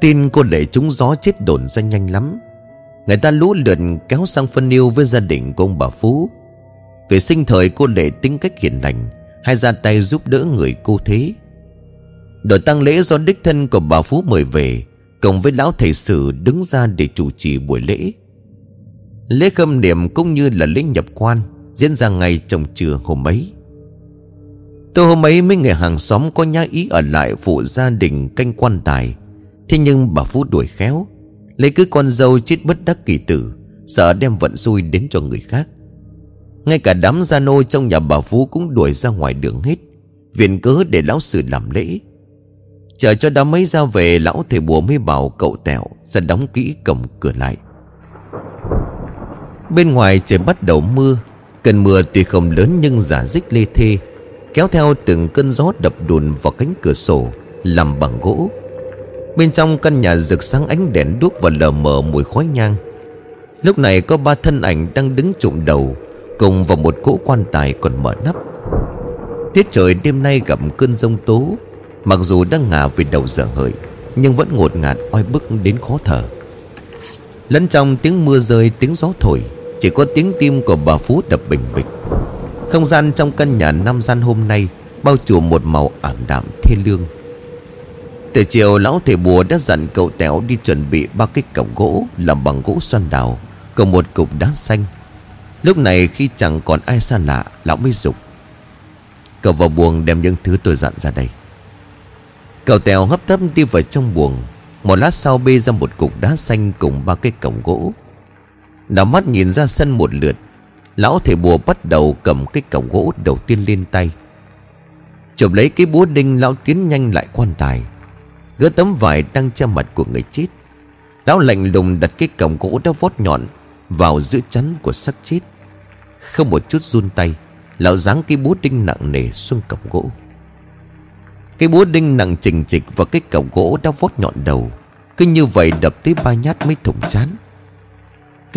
Tin cô lệ trúng gió chết đồn ra nhanh lắm. Người ta lũ lượt kéo sang phân yêu với gia đình của ông bà Phú. Về sinh thời cô lệ tính cách hiền lành Hay ra tay giúp đỡ người cô thế. Đội tăng lễ do đích thân của bà Phú mời về, Cộng với lão thầy sử đứng ra để chủ trì buổi lễ. Lễ khâm niệm cũng như là lễ nhập quan Diễn ra ngày chồng trưa hôm ấy. Từ hôm ấy mấy người hàng xóm có nhã ý ở lại phụ gia đình canh quan tài. Thế nhưng bà Phú đuổi khéo, Lấy cứ con dâu chết bất đắc kỳ tử, Sợ đem vận xui đến cho người khác. Ngay cả đám gia nô trong nhà bà Phú cũng đuổi ra ngoài đường hết, Viện cớ để lão sử làm lễ. Chờ cho đám mấy ra về, Lão thầy bùa mới bảo cậu tẹo Ra đóng kỹ cổng cửa lại. Bên ngoài trời bắt đầu mưa, Cơn mưa tuy không lớn nhưng giả dích lê thê. Kéo theo từng cơn gió đập đùn vào cánh cửa sổ, Làm bằng gỗ. Bên trong căn nhà rực sáng ánh đèn đuốc và lờ mờ mùi khói nhang. Lúc này có ba thân ảnh đang đứng trụm đầu, Cùng vào một cỗ quan tài còn mở nắp. Tiết trời đêm nay gặp cơn rông tố, Mặc dù đang ngả về đầu giờ hợi, Nhưng vẫn ngột ngạt, oi bức đến khó thở. Lẫn trong tiếng mưa rơi, tiếng gió thổi, Chỉ có tiếng tim của bà Phú đập bình bịch. Không gian trong căn nhà năm gian hôm nay Bao trùm một màu ảm đạm thiên lương. Từ chiều, lão thầy bùa đã dặn cậu tẻo đi chuẩn bị ba cái cổng gỗ Làm bằng gỗ xoan đào Cùng một cục đá xanh. Lúc này khi chẳng còn ai xa lạ, Lão mới dục, Cậu vào buồng đem những thứ tôi dặn ra đây. Cậu tèo hấp tấp đi vào trong buồng, Một lát sau bê ra một cục đá xanh cùng ba cái cổng gỗ. Đào mắt nhìn ra sân một lượt Lão thầy bùa bắt đầu cầm cái cổng gỗ đầu tiên lên tay. Chụp lấy cái búa đinh, lão tiến nhanh lại quan tài. Gỡ tấm vải đang che mặt của người chết. Lão lạnh lùng đặt cái cổng gỗ đã vót nhọn Vào giữa chắn của xác chết. Không một chút run tay, Lão giáng cái búa đinh nặng nề xuống cổng gỗ. Cái búa đinh nặng chình chịch và cái cổng gỗ đã vót nhọn đầu. Cứ như vậy đập tới ba nhát mới thủng chán.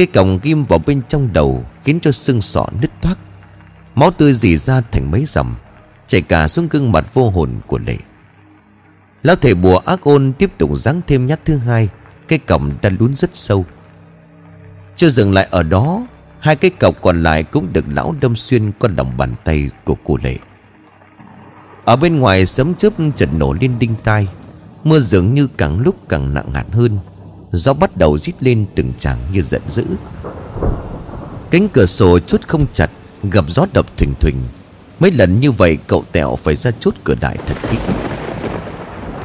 Cái còng ghim vào bên trong đầu Khiến cho xương sọ nứt toác. Máu tươi dì ra thành mấy dầm Chảy cả xuống gương mặt vô hồn của lệ. Lão thầy bùa ác ôn tiếp tục giáng thêm nhát thứ hai, Cái còng đã lún rất sâu. Chưa dừng lại ở đó, Hai cái cọc còn lại cũng được lão đâm xuyên qua lòng bàn tay của cô lệ. Ở bên ngoài sấm chớp chật nổ lên đinh tai, Mưa dường như càng lúc càng nặng hạt hơn. Gió bắt đầu rít lên từng tràng như giận dữ. Cánh cửa sổ chút không chặt, Gặp gió đập thình thình. Mấy lần như vậy, cậu tẹo phải ra chốt cửa đại thật kỹ.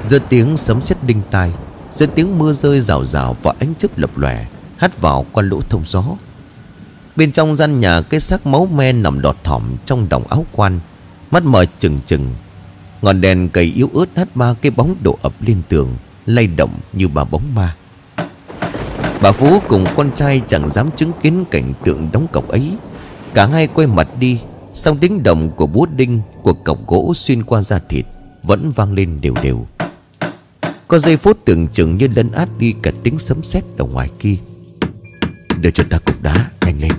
Giữa tiếng sấm sét đinh tai, Giữa tiếng mưa rơi rào rào và ánh chớp lập lòe, Hắt vào qua lỗ thông gió. Bên trong gian nhà, cái xác máu me nằm đọt thỏm trong đồng áo quan, Mắt mở chừng chừng. Ngọn đèn cầy yếu ớt hắt ba cái bóng đổ ập lên tường, Lay động như bà bóng ma. Bà Phú cùng con trai chẳng dám chứng kiến cảnh tượng đóng cọc ấy. Cả hai quay mặt đi Xong tiếng động của búa đinh, Của cọc gỗ xuyên qua da thịt, Vẫn vang lên đều đều. Có giây phút tưởng chừng như lấn át đi Cả tiếng sấm sét ở ngoài kia. Đưa cho ta cục đá nhanh lên.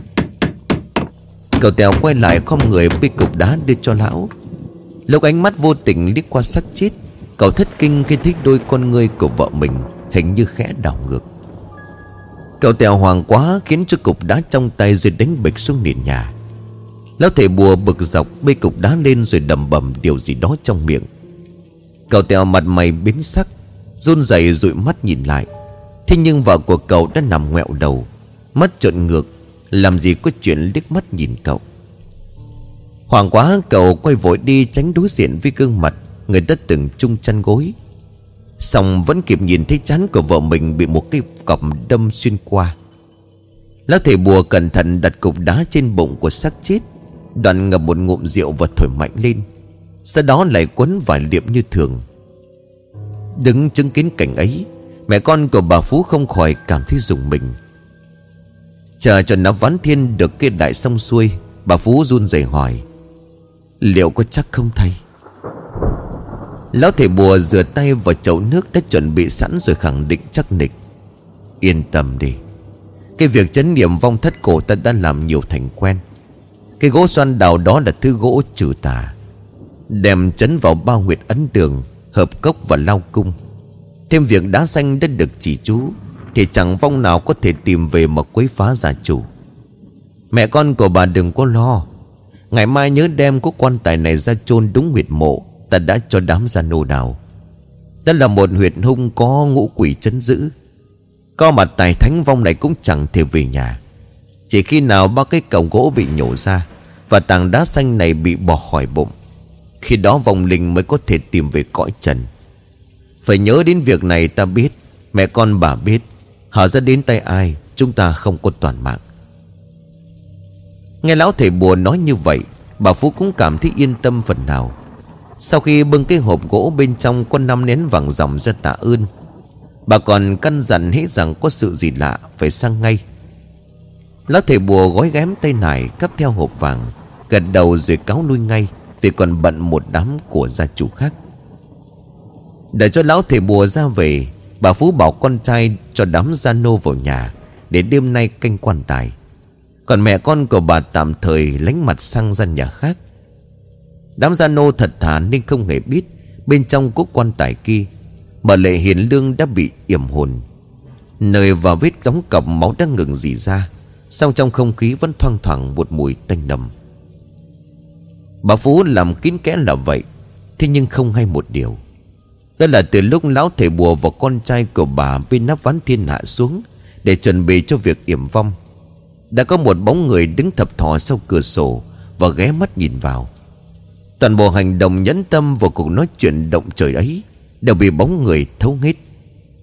Cậu tèo quay lại không người bê cục đá đưa cho lão. Lúc ánh mắt vô tình liếc qua xác chết, Cậu thất kinh khi thấy đôi con ngươi của vợ mình Hình như khẽ đảo ngược. Cậu tèo hoàng quá Khiến cho cục đá trong tay rồi đánh bịch xuống nền nhà. Lão thầy bùa bực dọc Bê cục đá lên rồi đầm bầm điều gì đó trong miệng. Cậu tèo mặt mày biến sắc, run rẩy dụi mắt nhìn lại. Thế nhưng vợ của cậu đã nằm ngoẹo đầu, Mắt trộn ngược, Làm gì có chuyện liếc mắt nhìn cậu. Hoàng quá, cậu quay vội đi tránh đối diện với gương mặt Người đã từng chung chăn gối. Xong vẫn kịp nhìn thấy chán của vợ mình Bị một cái cọc đâm xuyên qua. Lão thầy bùa cẩn thận đặt cục đá trên bụng của xác chết Đoàn ngập một ngụm rượu và thổi mạnh lên. Sau đó lại quấn vài liệm như thường. Đứng chứng kiến cảnh ấy, Mẹ con của bà Phú không khỏi cảm thấy rùng mình. Chờ cho nó ván thiên được kết đại xong xuôi, Bà Phú run rẩy hỏi, Liệu có chắc không thầy? Lão thầy bùa rửa tay vào chậu nước đã chuẩn bị sẵn rồi khẳng định chắc nịch. Yên tâm đi. Cái việc chấn niệm vong thất cổ ta đã làm nhiều thành quen. Cái gỗ xoan đào đó là thứ gỗ trừ tà, Đem chấn vào bao huyệt ấn đường Hợp cốc và lao cung. Thêm việc đá xanh đã được chỉ chú, Thì chẳng vong nào có thể tìm về mà quấy phá gia chủ. Mẹ con của bà đừng có lo. Ngày mai nhớ đem cố quan tài này ra chôn đúng huyệt mộ. Ta đã cho đám gia nô đào. Ta là một huyệt hung có ngũ quỷ chấn giữ. Có mặt tài thánh vong này cũng chẳng thể về nhà. Chỉ khi nào ba cái cổng gỗ bị nhổ ra Và tảng đá xanh này bị bỏ khỏi bụng, Khi đó vong linh mới có thể tìm về cõi trần. Phải nhớ đến việc này ta biết, Mẹ con bà biết Họ ra đến tay ai, Chúng ta không có toàn mạng. Nghe lão thầy bùa nói như vậy, Bà Phú cũng cảm thấy yên tâm phần nào. Sau khi bưng cái hộp gỗ bên trong Có năm nén vàng dòng ra tạ ơn, Bà còn căn dặn hết rằng có sự gì lạ Phải sang ngay. Lão thầy bùa gói ghém tay nải Cắp theo hộp vàng, Gật đầu rồi cáo lui ngay Vì còn bận một đám của gia chủ khác. Để cho lão thầy bùa ra về, Bà Phú bảo con trai cho đám gia nô vào nhà Để đêm nay canh quan tài. Còn mẹ con của bà tạm thời lánh mặt sang gian nhà khác. Đám gia nô thật thà nên không hề biết, Bên trong cúc quan tài kia, Mà lệ hiền lương đã bị yểm hồn. Nơi vào vết đóng cọc máu đang ngừng dì ra Xong trong không khí vẫn thoang thoảng một mùi tanh nầm. Bà Phú làm kín kẽ là vậy, Thế nhưng không hay một điều. Đó là từ lúc lão thầy bùa và con trai của bà Bên nắp ván thiên hạ xuống Để chuẩn bị cho việc yểm vong. Đã có một bóng người đứng thập thò sau cửa sổ Và ghé mắt nhìn vào. Toàn bộ hành động nhẫn tâm vào cuộc nói chuyện động trời ấy Đều bị bóng người thấu hết.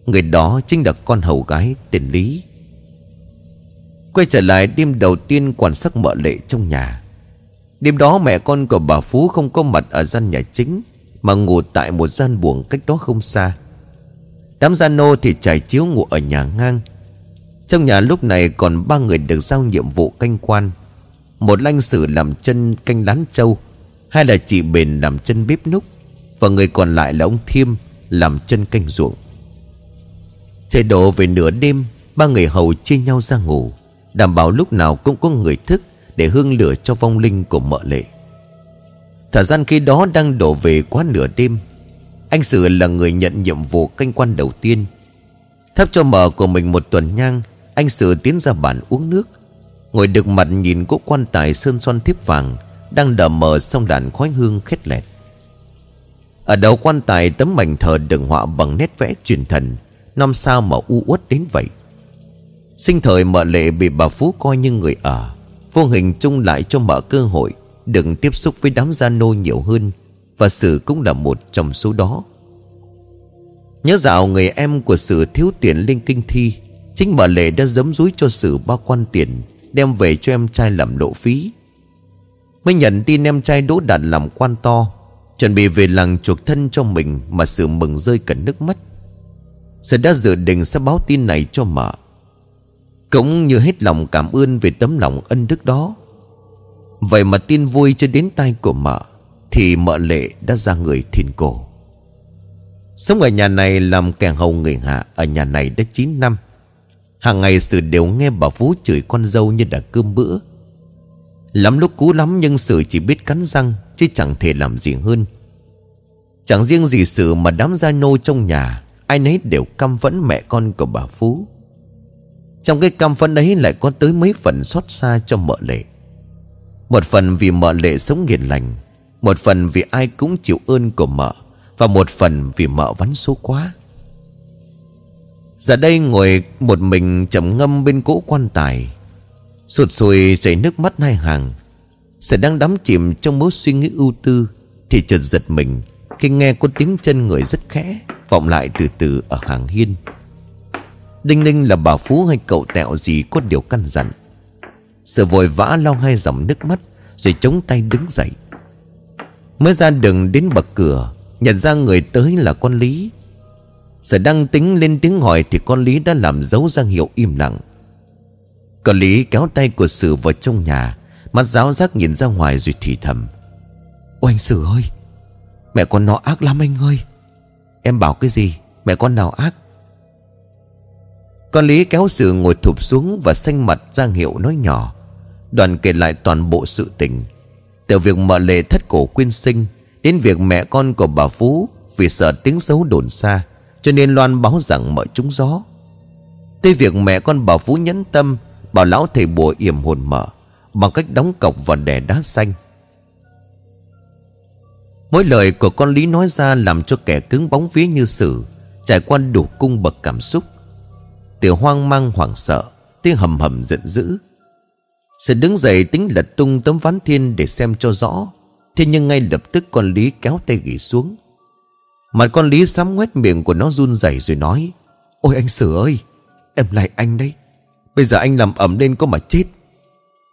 Người đó chính là con hầu gái tên Lý. Quay trở lại đêm đầu tiên quan sát mợ lệ trong nhà. Đêm đó mẹ con của bà Phú không có mặt ở gian nhà chính, Mà ngủ tại một gian buồng cách đó không xa. Đám gia nô thì trải chiếu ngủ ở nhà ngang. Trong nhà lúc này còn ba người được giao nhiệm vụ canh quan. Một lanh sử làm chân canh lán châu Hai là chị Bền làm chân bếp núc, Và người còn lại là ông Thiêm làm chân canh ruộng. Trời đổ về nửa đêm, Ba người hầu chia nhau ra ngủ, Đảm bảo lúc nào cũng có người thức Để hương lửa cho vong linh của mợ lệ. Thời gian khi đó đang đổ về quá nửa đêm, Anh Sử là người nhận nhiệm vụ canh quan đầu tiên. Thắp cho mờ của mình một tuần nhang, anh Sử tiến ra bàn uống nước, Ngồi được mặt nhìn cỗ quan tài sơn son thiếp vàng đang đờ mờ trong đàn khói hương khét lẹt. Ở đầu quan tài, tấm mảnh thờ đường họa bằng nét vẽ truyền thần, Năm sao mà u uất đến vậy. Sinh thời mợ lệ bị bà Phú coi như người ở Vô hình chung lại cho mợ cơ hội Đừng tiếp xúc với đám gia nô nhiều hơn Và Sử cũng là một trong số đó. Nhớ dạo người em của Sử thiếu tiền lên kinh thi, Chính mợ lệ đã giấm dúi cho Sử bao quan tiền Đem về cho em trai làm lộ phí. Mới nhận tin em trai đỗ đạt làm quan to, Chuẩn bị về làng chuộc thân cho mình Mà sự mừng rơi cả nước mắt. Sử đã dự định sẽ báo tin này cho mợ. Cũng như hết lòng cảm ơn về tấm lòng ân đức đó. Vậy mà tin vui chưa đến tay của mợ, Thì mợ lệ đã ra người thiên cổ. Sống ở nhà này làm kẻ hầu người hạ Ở nhà này đã 9 năm. Hàng ngày sự đều nghe bà Phú chửi con dâu như đã cơm bữa. Lắm lúc cú lắm nhưng sự chỉ biết cắn răng, Chứ chẳng thể làm gì hơn. Chẳng riêng gì sự mà đám gia nô trong nhà, Ai nấy đều căm phẫn mẹ con của bà Phú. Trong cái cam phẫn ấy lại có tới mấy phần xót xa cho mợ lệ. Một phần vì mợ lệ sống nghiền lành, Một phần vì ai cũng chịu ơn của mợ, Và một phần vì mợ vắn số quá. Giờ đây ngồi một mình trầm ngâm bên cỗ quan tài Sụt sùi chảy nước mắt hai hàng. Sẽ đang đắm chìm trong mối suy nghĩ ưu tư, Thì chợt giật mình Khi nghe có tiếng chân người rất khẽ Vọng lại từ từ ở hàng hiên. Đinh ninh là bà Phú hay cậu tẹo gì có điều căn dặn. Sợ vội vã lau hai dòng nước mắt Rồi chống tay đứng dậy. Mới ra đường đến bậc cửa, Nhận ra người tới là con Lý. Sở đang tính lên tiếng hỏi Thì con Lý đã làm dấu ra hiệu im lặng. Con Lý kéo tay của Sử vào trong nhà Mắt giáo giác nhìn ra ngoài rồi thì thầm. Ôi anh Sử ơi, Mẹ con nó ác lắm anh ơi. Em bảo cái gì, Mẹ con nào ác? Con Lý kéo sự ngồi thụp xuống và xanh mặt ra hiệu nói nhỏ. Đoàn kể lại toàn bộ sự tình. Từ việc mở lệ thất cổ quyên sinh Đến việc mẹ con của bà Phú Vì sợ tiếng xấu đồn xa, Cho nên loan báo rằng mở trúng gió. Tới việc mẹ con bà Phú nhẫn tâm Bảo lão thầy bùa yểm hồn mở, Bằng cách đóng cọc và đè đá xanh. Mỗi lời của con Lý nói ra Làm cho kẻ cứng bóng vía như sử, Trải qua đủ cung bậc cảm xúc. Từ hoang mang hoảng sợ, Tiếng hầm hầm giận dữ. Sự đứng dậy tính lật tung tấm ván thiên để xem cho rõ, Thế nhưng ngay lập tức con Lý kéo tay gỉ xuống. Mặt con Lý sám ngoét miệng của nó run rẩy rồi nói, Ôi anh Sử ơi, Em lại anh đấy. Bây giờ anh làm ẩm lên có mà chết.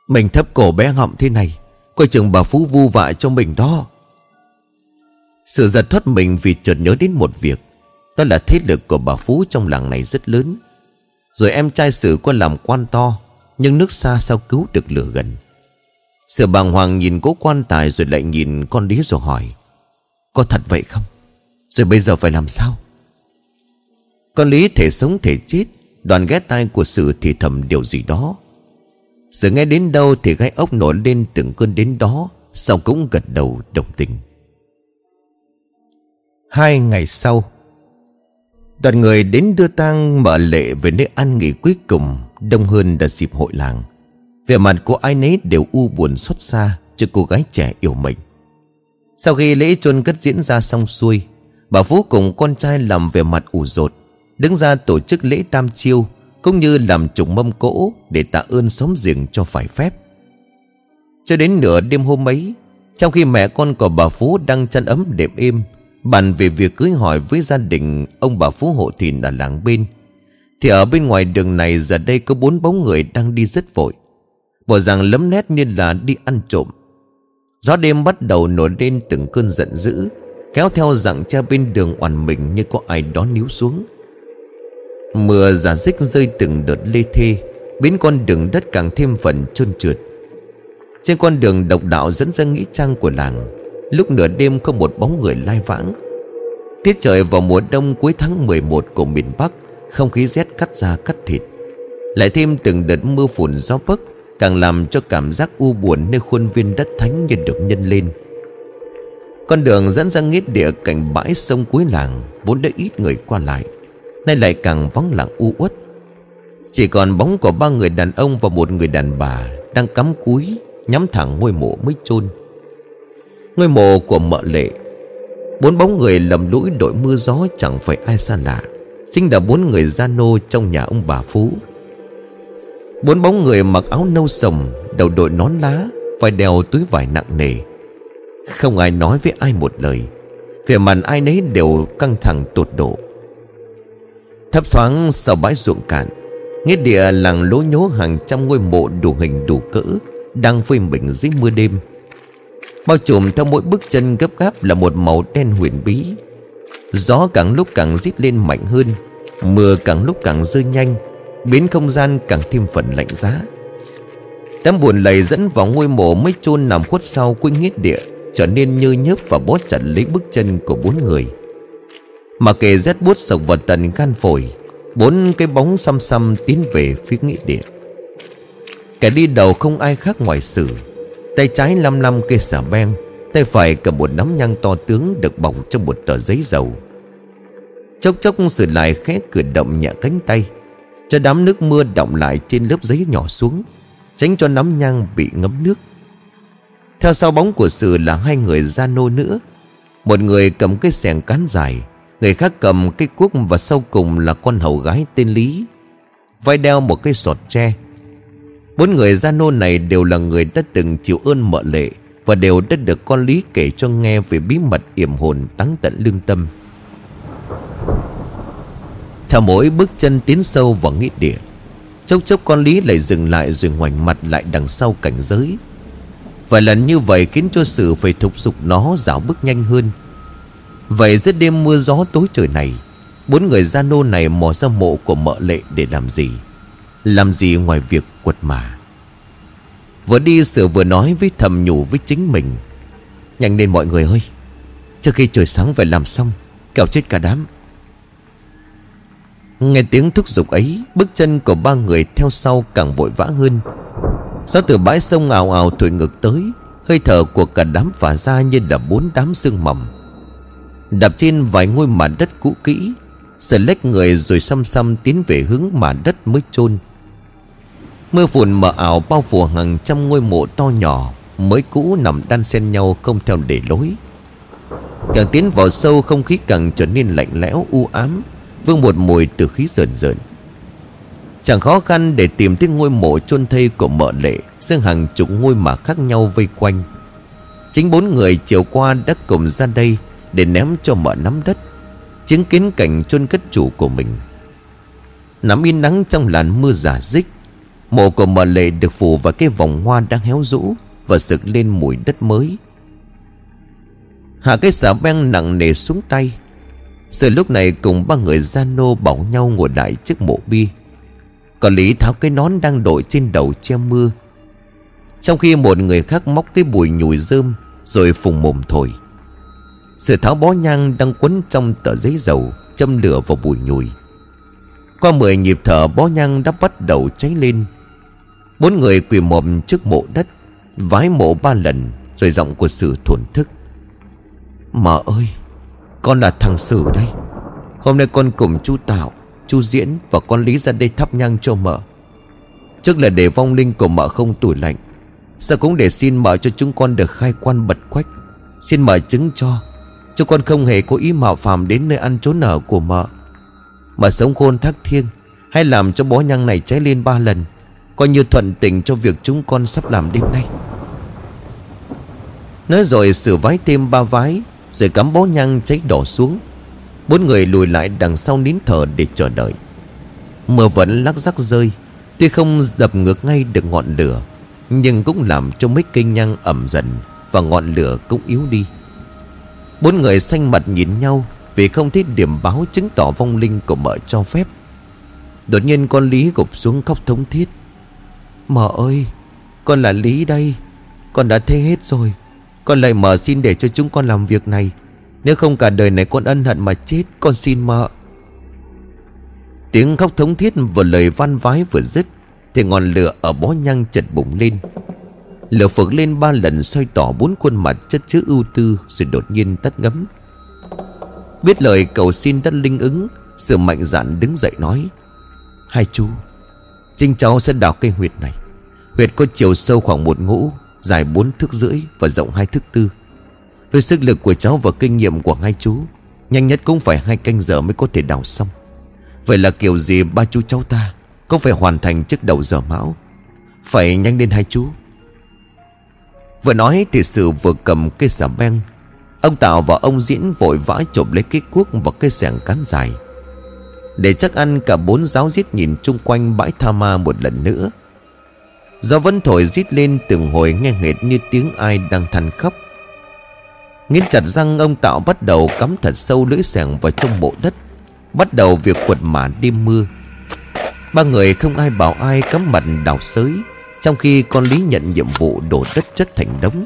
Mình thấp cổ bé họng thế này, Coi chừng bà Phú vu vạ cho mình đó. Sự giật thoát mình vì chợt nhớ đến một việc, Đó là thế lực của bà Phú trong làng này rất lớn. Rồi em trai Sử có làm quan to, Nhưng nước xa sao cứu được lửa gần. Sự bàng hoàng nhìn cố quan tài Rồi lại nhìn con lý rồi hỏi, Có thật vậy không? Rồi bây giờ phải làm sao? Con lý thể sống thể chết Đoàn ghé tai của sự thì thầm điều gì đó. Sự nghe đến đâu thì gai ốc nổi lên từng cơn đến đó, Sau cũng gật đầu đồng tình. Hai ngày sau, Đoàn người đến đưa tang mở lệ về nơi ăn nghỉ cuối cùng, Đông hơn đợt dịp hội làng. Về mặt của ai nấy đều u buồn xót xa Cho cô gái trẻ yêu mình. Sau khi lễ chôn cất diễn ra xong xuôi, Bà Phú cùng con trai làm về mặt ủ rột Đứng ra tổ chức lễ tam chiêu, Cũng như làm trùng mâm cỗ Để tạ ơn xóm giềng cho phải phép. Cho đến nửa đêm hôm ấy, Trong khi mẹ con của bà Phú đang chăn ấm đệm êm, Bàn về việc cưới hỏi với gia đình Ông bà Phú Hộ Thìn ở làng bên, Thì ở bên ngoài đường này Giờ đây có bốn bóng người đang đi rất vội. Bỏ rằng lấm nét như là đi ăn trộm. Gió đêm bắt đầu nổi lên từng cơn giận dữ, Kéo theo dạng cha bên đường oằn mình Như có ai đó níu xuống. Mưa giả dích rơi từng đợt lê thê, Biến con đường đất càng thêm phần trơn trượt. Trên con đường độc đạo dẫn ra nghĩa trang của làng, Lúc nửa đêm không một bóng người lai vãng. Tiết trời vào mùa đông cuối tháng 11 của miền Bắc, Không khí rét cắt da cắt thịt. Lại thêm từng đợt mưa phùn gió bấc Càng làm cho cảm giác u buồn nơi khuôn viên đất thánh như được nhân lên. Con đường dẫn ra nghĩa địa cạnh bãi sông cuối làng, Vốn đã ít người qua lại. Nay lại càng vắng lặng u uất. Chỉ còn bóng của ba người đàn ông và một người đàn bà Đang cắm cúi, Nhắm thẳng ngôi mộ mới chôn. Ngôi mộ của mợ lệ, Bốn bóng người lầm lũi đội mưa gió chẳng phải ai xa lạ, Chính là bốn người gia nô trong nhà ông bà Phú. Bốn bóng người mặc áo nâu sồng Đầu đội nón lá Phải đeo túi vải nặng nề. Không ai nói với ai một lời Về mặt ai nấy đều căng thẳng tột độ. Thấp thoáng sau bãi ruộng cạn, Nghĩa địa làng lố nhố hàng trăm ngôi mộ đủ hình đủ cỡ, Đang phơi mình dưới mưa đêm. Bao trùm theo mỗi bước chân gấp gáp là một màu đen huyền bí. Gió càng lúc càng rít lên mạnh hơn, Mưa càng lúc càng rơi nhanh, Biến không gian càng thêm phần lạnh giá. Đám buồn lầy dẫn vào ngôi mộ mấy chôn nằm khuất sau quanh nghĩa địa, Trở nên như nhớp và bó chặt lấy bước chân của bốn người. Mà kề rét buốt sộc vào tận gan phổi, Bốn cái bóng xăm xăm tiến về phía nghĩa địa. Kẻ đi đầu không ai khác ngoài sử Tay trái lăm lăm cây xà beng, Tay phải cầm một nắm nhang to tướng Được bọc trong một tờ giấy dầu. Chốc chốc sử lại khẽ cử động nhẹ cánh tay, Cho đám nước mưa động lại trên lớp giấy nhỏ xuống, Tránh cho nắm nhang bị ngấm nước. Theo sau bóng của sử là hai người gia nô nữa Một người cầm cái xẻng cán dài Người khác cầm cây cuốc và sau cùng là con hầu gái tên Lý. Vai đeo một cây sọt tre. Bốn người gia nô này đều là người đã từng chịu ơn mợ lệ Và đều đã được con Lý kể cho nghe về bí mật yểm hồn táng tận lương tâm. Theo mỗi bước chân tiến sâu vào nghĩa địa, Chốc chốc con Lý lại dừng lại rồi ngoảnh mặt lại đằng sau cảnh giới. Vài lần như vậy khiến cho sự phải thúc giục nó dạo bước nhanh hơn. Vậy giữa đêm mưa gió tối trời này, Bốn người gia nô này mò ra mộ của mợ lệ để làm gì? Làm gì ngoài việc quật mà? Vừa đi sửa vừa nói với thầm nhủ với chính mình. Nhanh lên mọi người ơi, Trước khi trời sáng phải làm xong, Kẻo chết cả đám. Nghe tiếng thúc giục ấy, Bước chân của ba người theo sau càng vội vã hơn. Gió từ bãi sông ào ào thổi ngược tới, Hơi thở của cả đám phả ra như là bốn đám sương mỏng Đạp trên vài ngôi mả đất cũ kỹ Sợ lách người rồi xăm xăm tiến về hướng mả đất mới chôn. Mưa phùn mờ ảo bao phủ hàng trăm ngôi mộ to nhỏ, Mới cũ nằm đan xen nhau không theo để lối. Càng tiến vào sâu, không khí càng trở nên lạnh lẽo, u ám, Vương một mùi từ khí rợn rợn. Chẳng khó khăn để tìm thấy ngôi mộ chôn thây của mợ lệ Giữa hàng chục ngôi mả khác nhau vây quanh. Chính bốn người chiều qua đã cùng ra đây để ném cho mợ nắm đất. Chứng kiến cảnh chôn cất chủ của mình. Nắm yên nắng trong làn mưa giả dích, Mộ của mợ lệ được phủ vào cái vòng hoa đang héo rũ Và sực lên mùi đất mới. Hạ cái xà beng nặng nề xuống tay. Sự lúc này cùng ba người gian nô bảo nhau ngồi lại trước mộ bi Còn Lý tháo cái nón đang đội trên đầu che mưa. Trong khi một người khác móc cái bùi nhùi rơm, Rồi phùng mồm thổi. Sự tháo bó nhang đang quấn trong tờ giấy dầu, Châm lửa vào bùi nhùi. Qua mười nhịp thở, bó nhang đã bắt đầu cháy lên. Bốn người quỳ mồm trước mộ đất, Vái mộ ba lần, Rồi giọng của sự thổn thức. Mợ ơi, Con là thằng Sử đây. Hôm nay con cùng chú Tạo Chú Diễn và con Lý ra đây thắp nhang cho mợ. Trước là để vong linh của mợ không tủi lạnh, Sao cũng để xin mợ cho chúng con được khai quan bật quách. Xin mợ chứng cho chứ con không hề có ý mạo phạm đến nơi ăn trốn ở của mợ. Mà sống khôn thác thiêng, Hay làm cho bó nhang này cháy lên ba lần, Coi như thuận tình cho việc chúng con sắp làm đêm nay. Nói rồi sửa vái thêm ba vái, Rồi cắm bó nhang cháy đỏ xuống. Bốn người lùi lại đằng sau nín thở để chờ đợi. Mưa vẫn lắc rắc rơi, Tuy không dập ngược ngay được ngọn lửa, Nhưng cũng làm cho mấy cây nhang ẩm dần Và ngọn lửa cũng yếu đi. Bốn người xanh mặt nhìn nhau Vì không thấy điểm báo chứng tỏ vong linh của mợ cho phép. Đột nhiên con Lý gục xuống khóc thống thiết. Mợ ơi, Con là Lý đây. Con đã thế hết rồi. Con lại mợ xin để cho chúng con làm việc này. Nếu không cả đời này con ân hận mà chết, Con xin mợ. Tiếng khóc thống thiết vừa lời van vái vừa dứt, Thì ngọn lửa ở bó nhang chật bùng lên. Lửa phượng lên ba lần xoay tỏ bốn khuôn mặt chất chứa ưu tư Rồi đột nhiên tắt ngấm. Biết lời cầu xin đất linh ứng Sự mạnh dạn đứng dậy nói, Hai chú trinh cháu sẽ đào cây huyệt này. Huyệt có chiều sâu khoảng một ngũ, Dài bốn thước rưỡi và rộng hai thước tư. Với sức lực của cháu và kinh nghiệm của hai chú, Nhanh nhất cũng phải hai canh giờ mới có thể đào xong. Vậy là kiểu gì ba chú cháu ta Cũng phải hoàn thành trước đầu giờ mão. Phải nhanh lên hai chú. Vừa nói thì sự vừa cầm cây xà beng. Ông Tạo và ông Diễn vội vã chộp lấy cái cuốc và cây sẻng cán dài. Để chắc ăn, cả bốn giáo giết nhìn chung quanh bãi tha ma một lần nữa. Gió vẫn thổi rít lên từng hồi nghe hệt như tiếng ai đang than khóc. Nghiến chặt răng, ông Tạo bắt đầu cắm thật sâu lưỡi sẻng vào trong bộ đất, Bắt đầu việc quật mả đêm mưa. Ba người không ai bảo ai cắm mặt đào sới. Trong khi con Lý nhận nhiệm vụ đổ đất chất thành đống,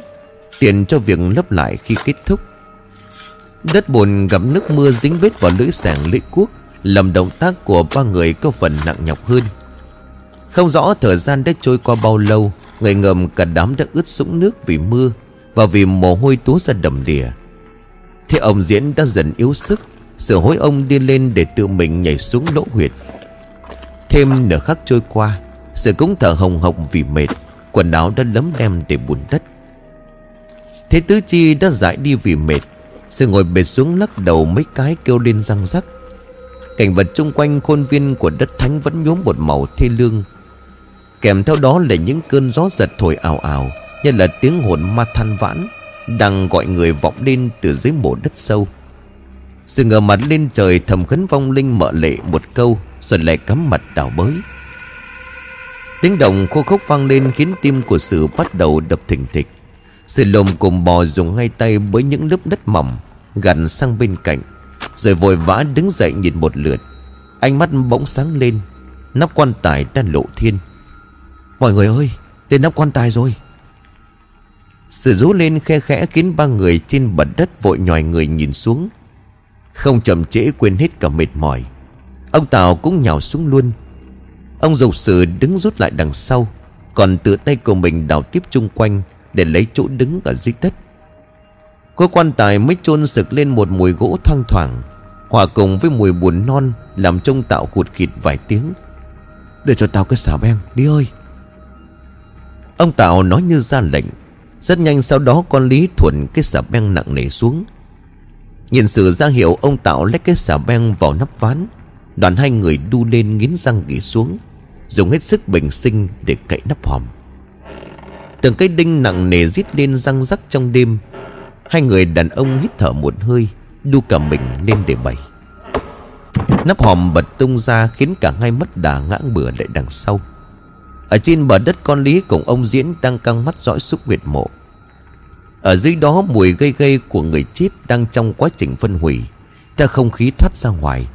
Tiền cho việc lấp lại khi kết thúc. Đất bùn gặp nước mưa dính vết vào lưỡi sàng lưỡi cuốc, Làm động tác của ba người có phần nặng nhọc hơn. Không rõ thời gian đã trôi qua bao lâu, Người ngầm cả đám đã ướt sũng nước vì mưa Và vì mồ hôi túa ra đầm đìa. Thế ông Diễn đã dần yếu sức Sự hối ông đi lên để tự mình nhảy xuống lỗ huyệt. Thêm nửa khắc trôi qua sự cũng thở hồng hộc vì mệt, Quần áo đã lấm lem để bùn đất. Thế tứ chi đã giải đi vì mệt, Sự ngồi bệt xuống lắc đầu mấy cái kêu lên răng rắc. Cảnh vật chung quanh khuôn viên của đất thánh vẫn nhuốm một màu thê lương. Kèm theo đó là những cơn gió giật thổi ảo ảo Như là tiếng hồn ma than vãn, Đang gọi người vọng lên từ dưới mổ đất sâu. Sự ngờ mặt lên trời thầm khấn vong linh mợ lệ một câu, Rồi lại cắm mặt đảo bới. Tiếng động khô khốc vang lên khiến tim của sự bắt đầu đập thình thịch. Sự lồm cùng bò dùng hai tay với những lớp đất mỏng Gặn sang bên cạnh, Rồi vội vã đứng dậy nhìn một lượt. Ánh mắt bỗng sáng lên, Nắp quan tài đang lộ thiên. Mọi người ơi, Tên nắp quan tài rồi. Sự rú lên khe khẽ khiến ba người trên bật đất vội nhòi người nhìn xuống. Không chậm trễ quên hết cả mệt mỏi. Ông Tào cũng nhào xuống luôn Ông dục sự đứng rút lại đằng sau, Còn tự tay của mình đào tiếp chung quanh Để lấy chỗ đứng ở dưới đất. Cô quan tài mới chôn sực lên một mùi gỗ thoang thoảng, Hòa cùng với mùi buồn non Làm trông tạo khụt khịt vài tiếng. Để cho tao cái xả beng, đi ơi. Ông Tạo nói như ra lệnh, Rất nhanh sau đó con Lý thuận cái xả beng nặng nề xuống. Nhìn sự ra hiệu, ông Tạo lấy cái xả beng vào nắp ván Đoàn hai người đu lên nghiến răng gỉ xuống, Dùng hết sức bình sinh để cậy nắp hòm. Từng cái đinh nặng nề rít lên răng rắc trong đêm, Hai người đàn ông hít thở một hơi, Đu cả mình lên để bày. Nắp hòm bật tung ra Khiến cả hai mất đà ngã bừa lại đằng sau. Ở trên bờ đất con Lý cùng ông Diễn Đang căng mắt dõi xúc huyệt mộ. Ở dưới đó mùi gây gây của người chết Đang trong quá trình phân hủy, Theo không khí thoát ra ngoài.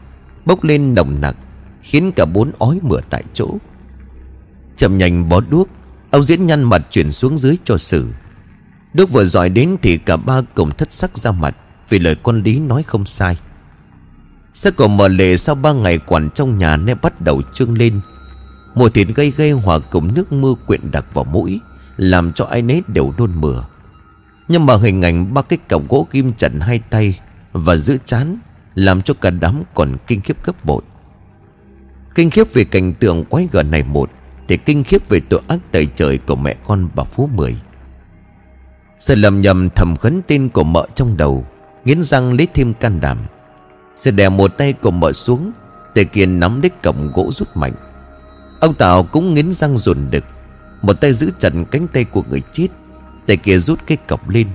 Bốc lên nồng nặc, Khiến cả bốn ói mửa tại chỗ. Chậm nhanh bó đuốc, Ông diễn nhăn mặt chuyển xuống dưới cho xử Đuốc vừa giỏi đến thì cả ba cùng thất sắc ra mặt Vì lời con Lý nói không sai. Sắc cổ mở lệ sau ba ngày quản trong nhà Nên bắt đầu trương lên. Mùi thịt gây gây hòa cùng nước mưa quyện đặc vào mũi, Làm cho ai nấy đều nôn mửa. Nhưng mà hình ảnh ba cái cọc gỗ kim chặn hai tay Và giữ chán làm cho cả đám còn kinh khiếp gấp bội. Kinh khiếp về cảnh tượng quái gở này một, Thì kinh khiếp về tội ác tày trời của mẹ con bà Phú Mười. Sự lầm nhầm thầm khấn tên của mợ trong đầu, Nghiến răng lấy thêm can đảm. Sự đè một tay của mợ xuống, Tề kiên nắm đích cổng gỗ rút mạnh. Ông Tào cũng nghiến răng dồn đực, Một tay giữ chặt cánh tay của người chết Tay kia rút cái cọc lên.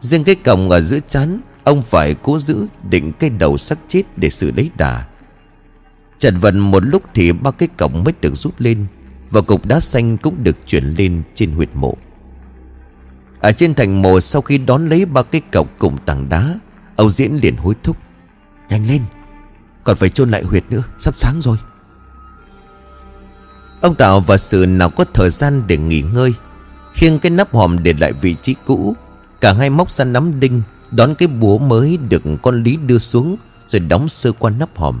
Riêng cái cọc ở giữa chán Ông phải cố giữ định cái đầu sắc chết để xử lấy đà. Chật vận một lúc thì ba cái cổng mới được rút lên Và cục đá xanh cũng được chuyển lên trên huyệt mộ. Ở trên thành mộ, sau khi đón lấy ba cái cọc cùng tảng đá, Ông Diễn liền hối thúc. Nhanh lên, Còn phải chôn lại huyệt nữa, Sắp sáng rồi. Ông Tạo và sự nào có thời gian để nghỉ ngơi, Khiêng cái nắp hòm để lại vị trí cũ, Cả hai móc ra nắm đinh Đón cái búa mới được con Lý đưa xuống, Rồi đóng sơ qua nắp hòm.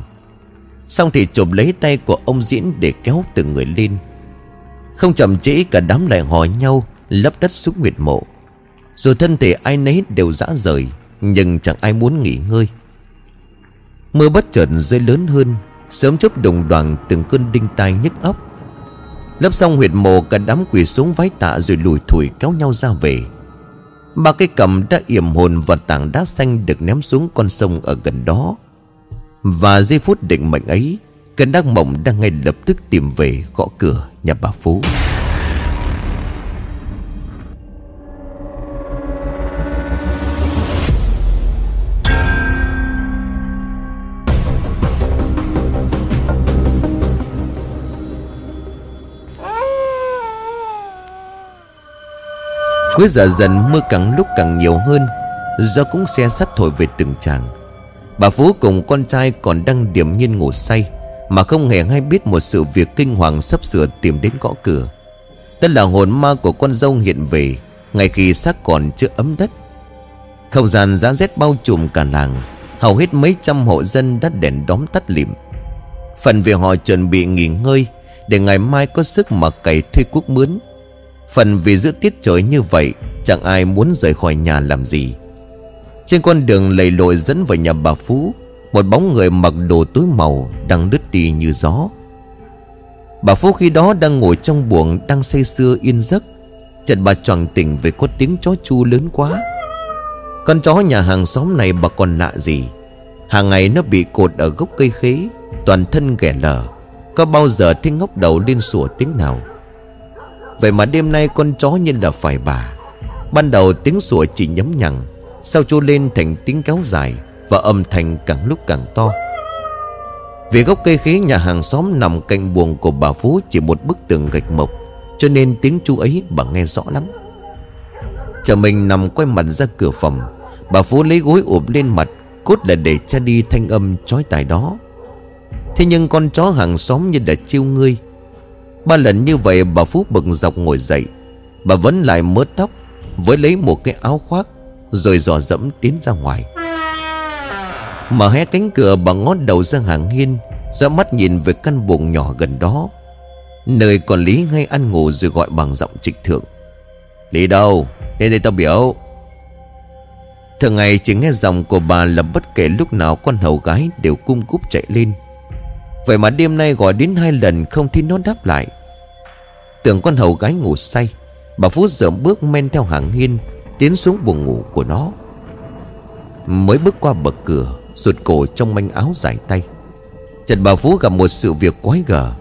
Xong thì chộp lấy tay của ông Diễn Để kéo từng người lên. Không chậm trễ, cả đám lại hò nhau, Lấp đất xuống nguyệt mộ. Dù thân thể ai nấy đều dã rời, Nhưng chẳng ai muốn nghỉ ngơi. Mưa bất chợt rơi lớn hơn, Sớm chớp đồng đoàn từng cơn đinh tai nhức óc. Lấp xong huyệt mộ, cả đám quỳ xuống vái tạ rồi lùi thủi kéo nhau ra về. Ba cái cầm đã yểm hồn và tảng đá xanh được ném xuống con sông ở gần đó. Và giây phút định mệnh ấy, Cơn đắc mộng đang ngay lập tức tìm về gõ cửa nhà bà Phú. Cuối giờ dần mưa càng lúc càng nhiều hơn Do cũng xe sắt thổi về từng tràng. Bà Phú cùng con trai còn đang điểm nhiên ngủ say, Mà không hề hay biết một sự việc kinh hoàng sắp sửa tìm đến gõ cửa. Tức là hồn ma của con dâu hiện về, Ngay khi xác còn chưa ấm đất. Không gian giá rét bao trùm cả làng, Hầu hết mấy trăm hộ dân đã đèn đóm tắt lịm. Phần việc họ chuẩn bị nghỉ ngơi Để ngày mai có sức mà cày thuê cuốc mướn. Phần vì giữa tiết trời như vậy, Chẳng ai muốn rời khỏi nhà làm gì. Trên con đường lầy lội dẫn vào nhà bà Phú, Một bóng người mặc đồ tối màu Đang đứt đi như gió. Bà Phú khi đó đang ngồi trong buồng Đang say sưa yên giấc. Chợt bà choàng tỉnh về có tiếng chó chu lớn quá. Con chó nhà hàng xóm này bà còn lạ gì? Hàng ngày nó bị cột ở gốc cây khế, Toàn thân ghẻ lở. Có bao giờ thấy ngóc đầu lên sủa tiếng nào? Vậy mà đêm nay con chó như là phải bà. Ban đầu tiếng sủa chỉ nhấm nhằng, Sau trô lên thành tiếng kéo dài Và âm thanh càng lúc càng to. Vì gốc cây khế nhà hàng xóm nằm cạnh buồng của bà Phú Chỉ một bức tường gạch mộc, Cho nên tiếng chu ấy bà nghe rõ lắm. Chờ mình nằm quay mặt ra cửa phòng, Bà Phú lấy gối ụp lên mặt, Cốt là để che đi thanh âm chói tai đó. Thế nhưng con chó hàng xóm như đã chiêu ngươi Ba lần như vậy bà Phú bực dọc ngồi dậy. Bà vẫn lại mớ tóc, Với lấy một cái áo khoác, Rồi dò dẫm tiến ra ngoài. Mở hé cánh cửa bà ngó đầu ra hàng hiên, Ra mắt nhìn về căn buồng nhỏ gần đó. Nơi còn Lý ngay ăn ngủ rồi gọi bằng giọng trịch thượng. Lý đâu? Đến đây tao biểu. Thường ngày chỉ nghe giọng của bà là bất kể lúc nào con hầu gái đều cung cúp chạy lên. Vậy mà đêm nay gọi đến hai lần không thấy nó đáp lại. Tưởng con hầu gái ngủ say, Bà Phú dậm bước men theo hàng hiên, Tiến xuống buồng ngủ của nó. Mới bước qua bậc cửa Rụt cổ trong manh áo dài tay. Trần bà Phú gặp một sự việc quái gở.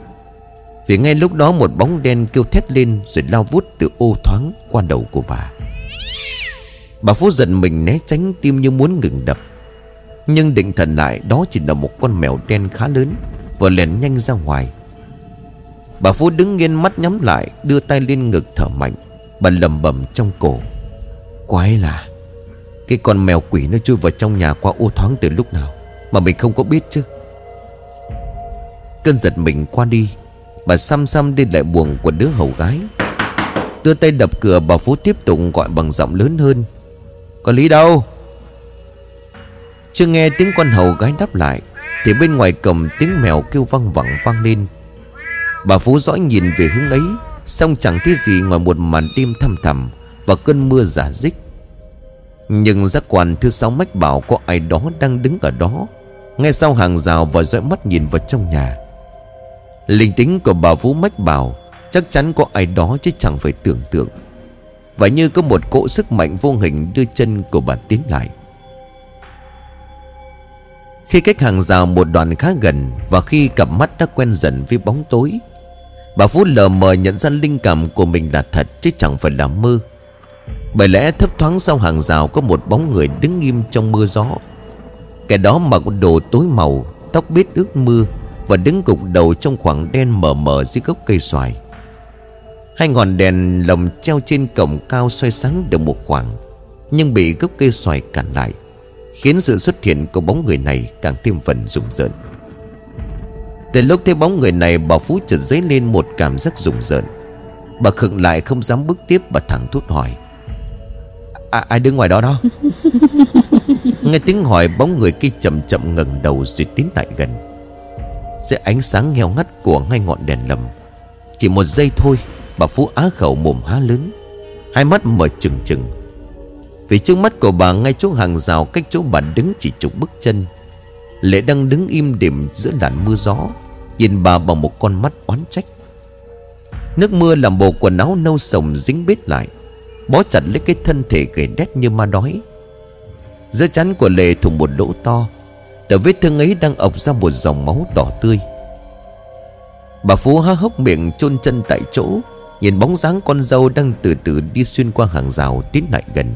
Vì ngay lúc đó một bóng đen kêu thét lên Rồi lao vút từ ô thoáng qua đầu của bà. Bà Phú giận mình né tránh, tim như muốn ngừng đập. Nhưng định thần lại, đó chỉ là một con mèo đen khá lớn. Vừa lèn nhanh ra ngoài. Bà Phú đứng nghiêng mắt nhắm lại, Đưa tay lên ngực thở mạnh. Bà lầm bầm trong cổ, Quái là Cái con mèo quỷ nó chui vào trong nhà qua ô thoáng từ lúc nào Mà mình không có biết chứ? Cơn giật mình qua đi, Bà xăm xăm đi lại buồng của đứa hầu gái. Đưa tay đập cửa, bà Phú tiếp tục gọi bằng giọng lớn hơn, Có lý đâu? Chưa nghe tiếng con hầu gái đáp lại thì bên ngoài cầm tiếng mèo kêu văng vẳng vang lên. Bà Phú dõi nhìn về hướng ấy Xong chẳng thấy gì ngoài một màn đêm thăm thầm Và cơn mưa giả dích. Nhưng giác quan thứ sáu mách bảo Có ai đó đang đứng ở đó Ngay sau hàng rào và dõi mắt nhìn vào trong nhà. Linh tính của bà Phú mách bảo, Chắc chắn có ai đó chứ chẳng phải tưởng tượng. Và như có một cỗ sức mạnh vô hình đưa chân của bà tiến lại. Khi cách hàng rào một đoạn khá gần Và khi cặp mắt đã quen dần với bóng tối, Bà Phú lờ mờ nhận ra linh cảm của mình là thật chứ chẳng phải là mơ. Bởi lẽ thấp thoáng sau hàng rào có một bóng người đứng im trong mưa gió. Kẻ đó mặc đồ tối màu, Tóc biết ướt mưa Và đứng cục đầu trong khoảng đen mờ mờ dưới gốc cây xoài. Hai ngọn đèn lồng treo trên cổng cao xoay sáng được một khoảng, Nhưng bị gốc cây xoài cản lại. Khiến sự xuất hiện của bóng người này càng thêm phần rùng rợn. Từ lúc thấy bóng người này bà Phú chợt dấy lên một cảm giác rùng rợn. Bà khựng lại không dám bước tiếp Bà thẳng thốt hỏi. À, Ai đứng ngoài đó đó? [LAUGHS] Nghe tiếng hỏi bóng người kia chậm chậm ngẩng đầu rồi tiến lại gần. Dưới ánh sáng nghèo ngắt của ngay ngọn đèn lầm Chỉ một giây thôi Bà Phú á khẩu mồm há lớn Hai mắt mở trừng trừng. Vì trước mắt của bà, ngay chỗ hàng rào Cách chỗ bà đứng chỉ chục bước chân. Lệ đang đứng im điểm giữa làn mưa gió, Nhìn bà bằng một con mắt oán trách. Nước mưa làm bộ quần áo nâu sồng dính bết lại, Bó chặt lấy cái thân thể gầy đét như ma đói. Giữa chắn của lệ thùng một lỗ to, tờ vết thương ấy đang ọc ra một dòng máu đỏ tươi. Bà Phú há hốc miệng chôn chân tại chỗ, Nhìn bóng dáng con dâu đang từ từ đi xuyên qua hàng rào tiến lại gần.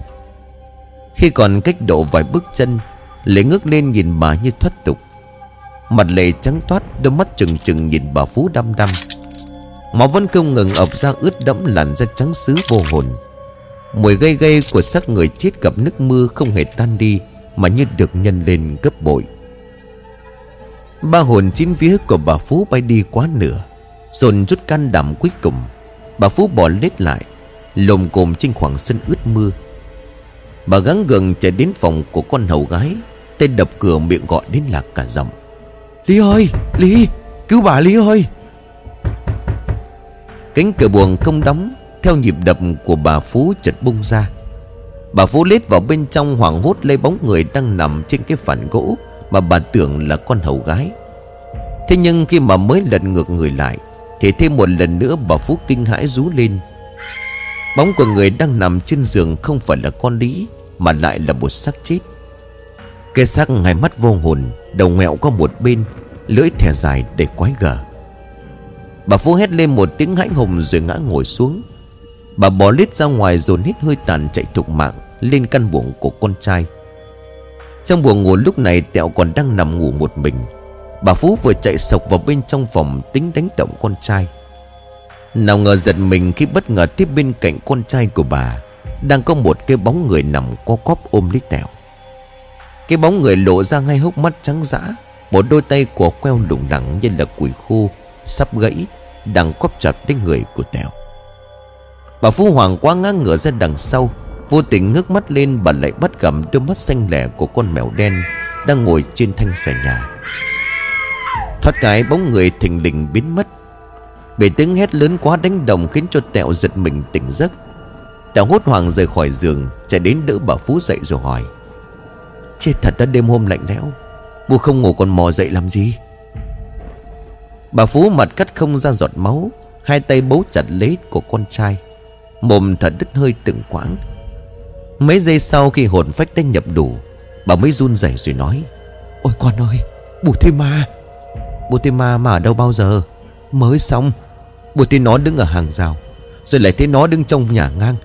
Khi còn cách độ vài bước chân, Lệ ngước lên nhìn bà như thoát tục. Mặt lệ trắng toát, Đôi mắt trừng trừng nhìn bà Phú đăm đăm. Máu vẫn không ngừng ập ra ướt đẫm làn da trắng xứ vô hồn. Mùi gây gây của xác người chết gặp nước mưa không hề tan đi, Mà như được nhân lên gấp bội. Ba hồn chín vía của bà Phú bay đi quá nửa, Dồn rút can đảm cuối cùng. Bà Phú bỏ lết lại, Lồm cồm trên khoảng sân ướt mưa. Bà gắng gượng chạy đến phòng của con hầu gái Tên đập cửa miệng gọi đến lạc cả giọng. Lý ơi Lý Cứu bà Lý ơi. Cánh cửa buồng không đóng Theo nhịp đập của bà Phú chợt bung ra. Bà Phú lết vào bên trong hoảng hốt lấy bóng người đang nằm trên cái phản gỗ Mà bà tưởng là con hầu gái. Thế nhưng khi mà mới lật ngược người lại Thì thêm một lần nữa bà Phú kinh hãi rú lên. Bóng của người đang nằm trên giường không phải là con Lý mà lại là một xác chết. Cái xác hai mắt vô hồn, Đầu ngẹo qua một bên, Lưỡi thè dài để quái gở. Bà Phú hét lên một tiếng hãi hùng rồi ngã ngồi xuống. Bà bỏ lít ra ngoài dồn hít hơi tàn chạy thục mạng Lên căn buồng của con trai. Trong buồng ngủ lúc này Tẹo còn đang nằm ngủ một mình. Bà Phú vừa chạy sộc vào bên trong phòng Tính đánh động con trai. Nào ngờ giật mình khi bất ngờ tiếp bên cạnh con trai của bà. Đang có một cái bóng người nằm co cóp ôm lấy tèo, Cái bóng người lộ ra ngay hốc mắt trắng dã Một đôi tay của queo lủng lẳng như là củi khô Sắp gãy Đang quắp chặt đến người của tèo. Bà Phú Hoàng quá ngã ngửa ra đằng sau Vô tình ngước mắt lên Bà lại bắt gặp đôi mắt xanh lẻ của con mèo đen Đang ngồi trên thanh xà nhà. Thoát cái bóng người thình lình biến mất. Bể tiếng hét lớn quá đánh đồng Khiến cho Tẹo giật mình tỉnh giấc. Tẹo hốt hoảng rời khỏi giường, Chạy đến đỡ bà Phú dậy rồi hỏi. Chết thật đã, đêm hôm lạnh lẽo. Bố không ngủ còn mò dậy làm gì? Bà Phú mặt cắt không ra giọt máu, Hai tay bấu chặt lấy của con trai. Mồm thật đứt hơi từng quãng. Mấy giây sau khi hồn phách đã nhập đủ, Bà mới run rẩy rồi nói. Ôi con ơi Bù thêm ma. Bù thêm ma mà ở đâu bao giờ? Mới xong. Bù thấy nó đứng ở hàng rào, Rồi lại thấy nó đứng trong nhà ngang.